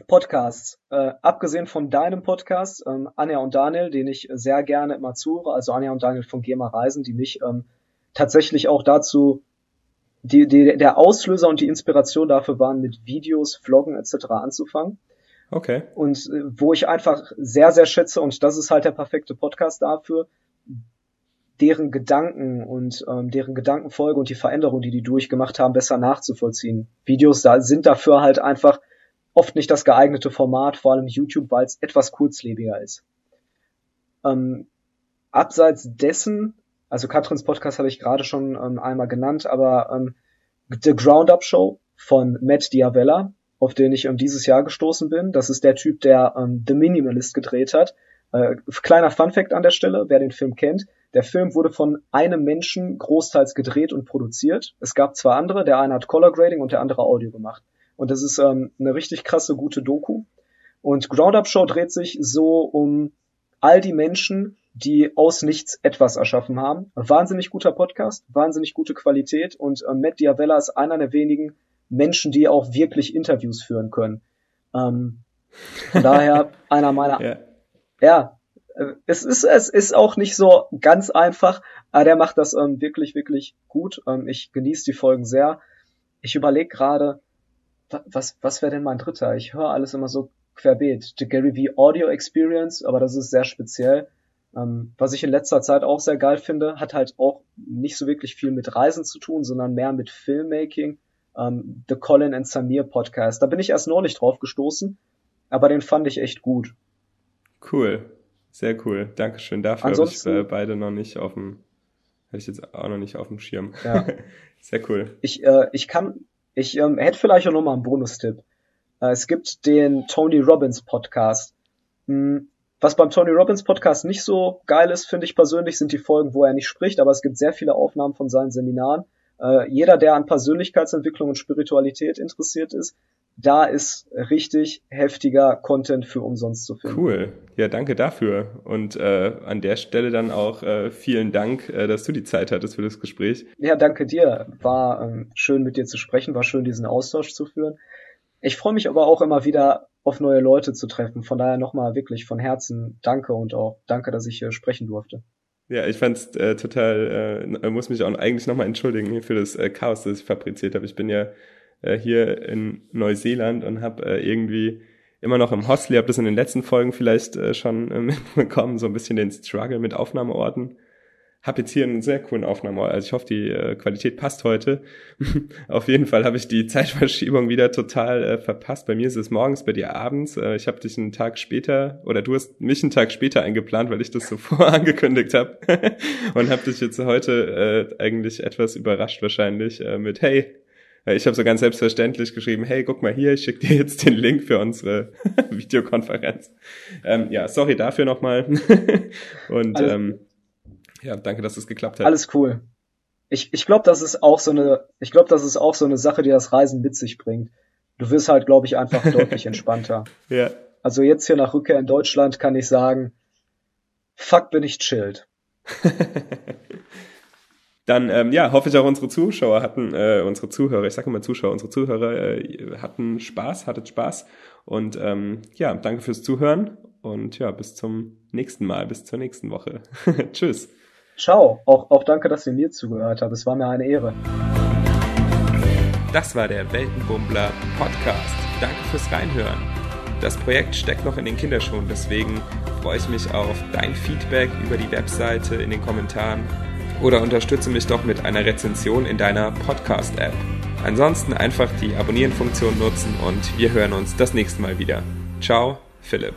Podcasts. Äh, abgesehen von deinem Podcast, ähm, Anja und Daniel, den ich sehr gerne immer zuhöre, also Anja und Daniel von GEMA Reisen, die mich ähm, tatsächlich auch dazu, die, die, der Auslöser und die Inspiration dafür waren, mit Videos, Vloggen etc. anzufangen. Okay. Und äh, wo ich einfach sehr, sehr schätze, und das ist halt der perfekte Podcast dafür, deren Gedanken und ähm, deren Gedankenfolge und die Veränderung, die die durchgemacht haben, besser nachzuvollziehen. Videos da sind dafür halt einfach oft nicht das geeignete Format, vor allem YouTube, weil es etwas kurzlebiger ist. Ähm, abseits dessen, also Katrins Podcast habe ich gerade schon ähm, einmal genannt, aber ähm, The Ground Up Show von Matt Diavella, auf den ich ähm, dieses Jahr gestoßen bin. Das ist der Typ, der ähm, The Minimalist gedreht hat. Äh, kleiner Fun Fact an der Stelle, wer den Film kennt. Der Film wurde von einem Menschen großteils gedreht und produziert. Es gab zwei andere, der eine hat Color Grading und der andere Audio gemacht. Und das ist ähm, eine richtig krasse, gute Doku. Und Ground Up Show dreht sich so um all die Menschen, die aus nichts etwas erschaffen haben. Wahnsinnig guter Podcast, wahnsinnig gute Qualität und äh, Matt Diavella ist einer der wenigen Menschen, die auch wirklich Interviews führen können. Ähm, von daher [LAUGHS] einer meiner, ja, ja äh, es ist es ist auch nicht so ganz einfach, aber der macht das ähm, wirklich wirklich gut. Ähm, ich genieße die Folgen sehr. Ich überlege gerade, was was wäre denn mein dritter? Ich höre alles immer so querbeet. The Gary V Audio Experience, aber das ist sehr speziell. Ähm, was ich in letzter Zeit auch sehr geil finde, hat halt auch nicht so wirklich viel mit Reisen zu tun, sondern mehr mit Filmmaking. Ähm, The Colin and Samir Podcast. Da bin ich erst neulich drauf gestoßen, aber den fand ich echt gut. Cool. Sehr cool. Dankeschön dafür. Ansonsten, habe ich äh, beide noch nicht auf dem, hätte ich jetzt auch noch nicht auf dem Schirm. Ja. [LAUGHS] Sehr cool. Ich, äh, ich kann, ich ähm, hätte vielleicht auch noch mal einen Bonustipp. Äh, es gibt den Tony Robbins Podcast. Hm, was beim Tony Robbins Podcast nicht so geil ist, finde ich persönlich, sind die Folgen, wo er nicht spricht, aber es gibt sehr viele Aufnahmen von seinen Seminaren. Äh, jeder, der an Persönlichkeitsentwicklung und Spiritualität interessiert ist, da ist richtig heftiger Content für umsonst zu finden. Cool. Ja, danke dafür. Und äh, an der Stelle dann auch äh, vielen Dank, äh, dass du die Zeit hattest für das Gespräch. Ja, danke dir. War ähm, schön mit dir zu sprechen, war schön diesen Austausch zu führen. Ich freue mich aber auch immer wieder auf neue Leute zu treffen. Von daher nochmal wirklich von Herzen danke und auch danke, dass ich hier sprechen durfte. Ja, ich fand's äh, total, äh, muss mich auch eigentlich nochmal entschuldigen für das äh, Chaos, das ich fabriziert habe. Ich bin ja äh, hier in Neuseeland und habe äh, irgendwie immer noch im Hostel, ihr habt das in den letzten Folgen vielleicht äh, schon äh, [LAUGHS] mitbekommen, so ein bisschen den Struggle mit Aufnahmeorten habe jetzt hier einen sehr coolen Aufnahmeort. Also ich hoffe, die äh, Qualität passt heute. [LAUGHS] Auf jeden Fall habe ich die Zeitverschiebung wieder total äh, verpasst. Bei mir ist es morgens, bei dir abends. Äh, ich habe dich einen Tag später oder du hast mich einen Tag später eingeplant, weil ich das so [LAUGHS] vorangekündigt habe [LAUGHS] und habe dich jetzt heute äh, eigentlich etwas überrascht wahrscheinlich äh, mit Hey, ich habe so ganz selbstverständlich geschrieben, hey, guck mal hier, ich schicke dir jetzt den Link für unsere Videokonferenz. Ähm, ja, sorry dafür nochmal. Und ähm, ja, danke, dass es geklappt hat. Alles cool. Ich, ich glaube, das ist auch so eine, ich glaube, das ist auch so eine Sache, die das Reisen mit sich bringt. Du wirst halt, glaube ich, einfach deutlich entspannter. [LAUGHS] Ja. Also jetzt hier nach Rückkehr in Deutschland kann ich sagen, fuck, bin ich chillt. [LAUGHS] Dann ähm, ja, hoffe ich auch unsere Zuschauer hatten, äh, unsere Zuhörer, ich sage immer Zuschauer, unsere Zuhörer äh, hatten Spaß, hattet Spaß. Und ähm, ja, danke fürs Zuhören und ja, bis zum nächsten Mal, bis zur nächsten Woche. [LAUGHS] Tschüss. Ciao. Auch, auch danke, dass ihr mir zugehört habt. Es war mir eine Ehre. Das war der Weltenbummler Podcast. Danke fürs Reinhören. Das Projekt steckt noch in den Kinderschuhen, deswegen freue ich mich auf dein Feedback über die Webseite in den Kommentaren oder unterstütze mich doch mit einer Rezension in deiner Podcast-App. Ansonsten einfach die Abonnieren-Funktion nutzen und wir hören uns das nächste Mal wieder. Ciao, Philipp.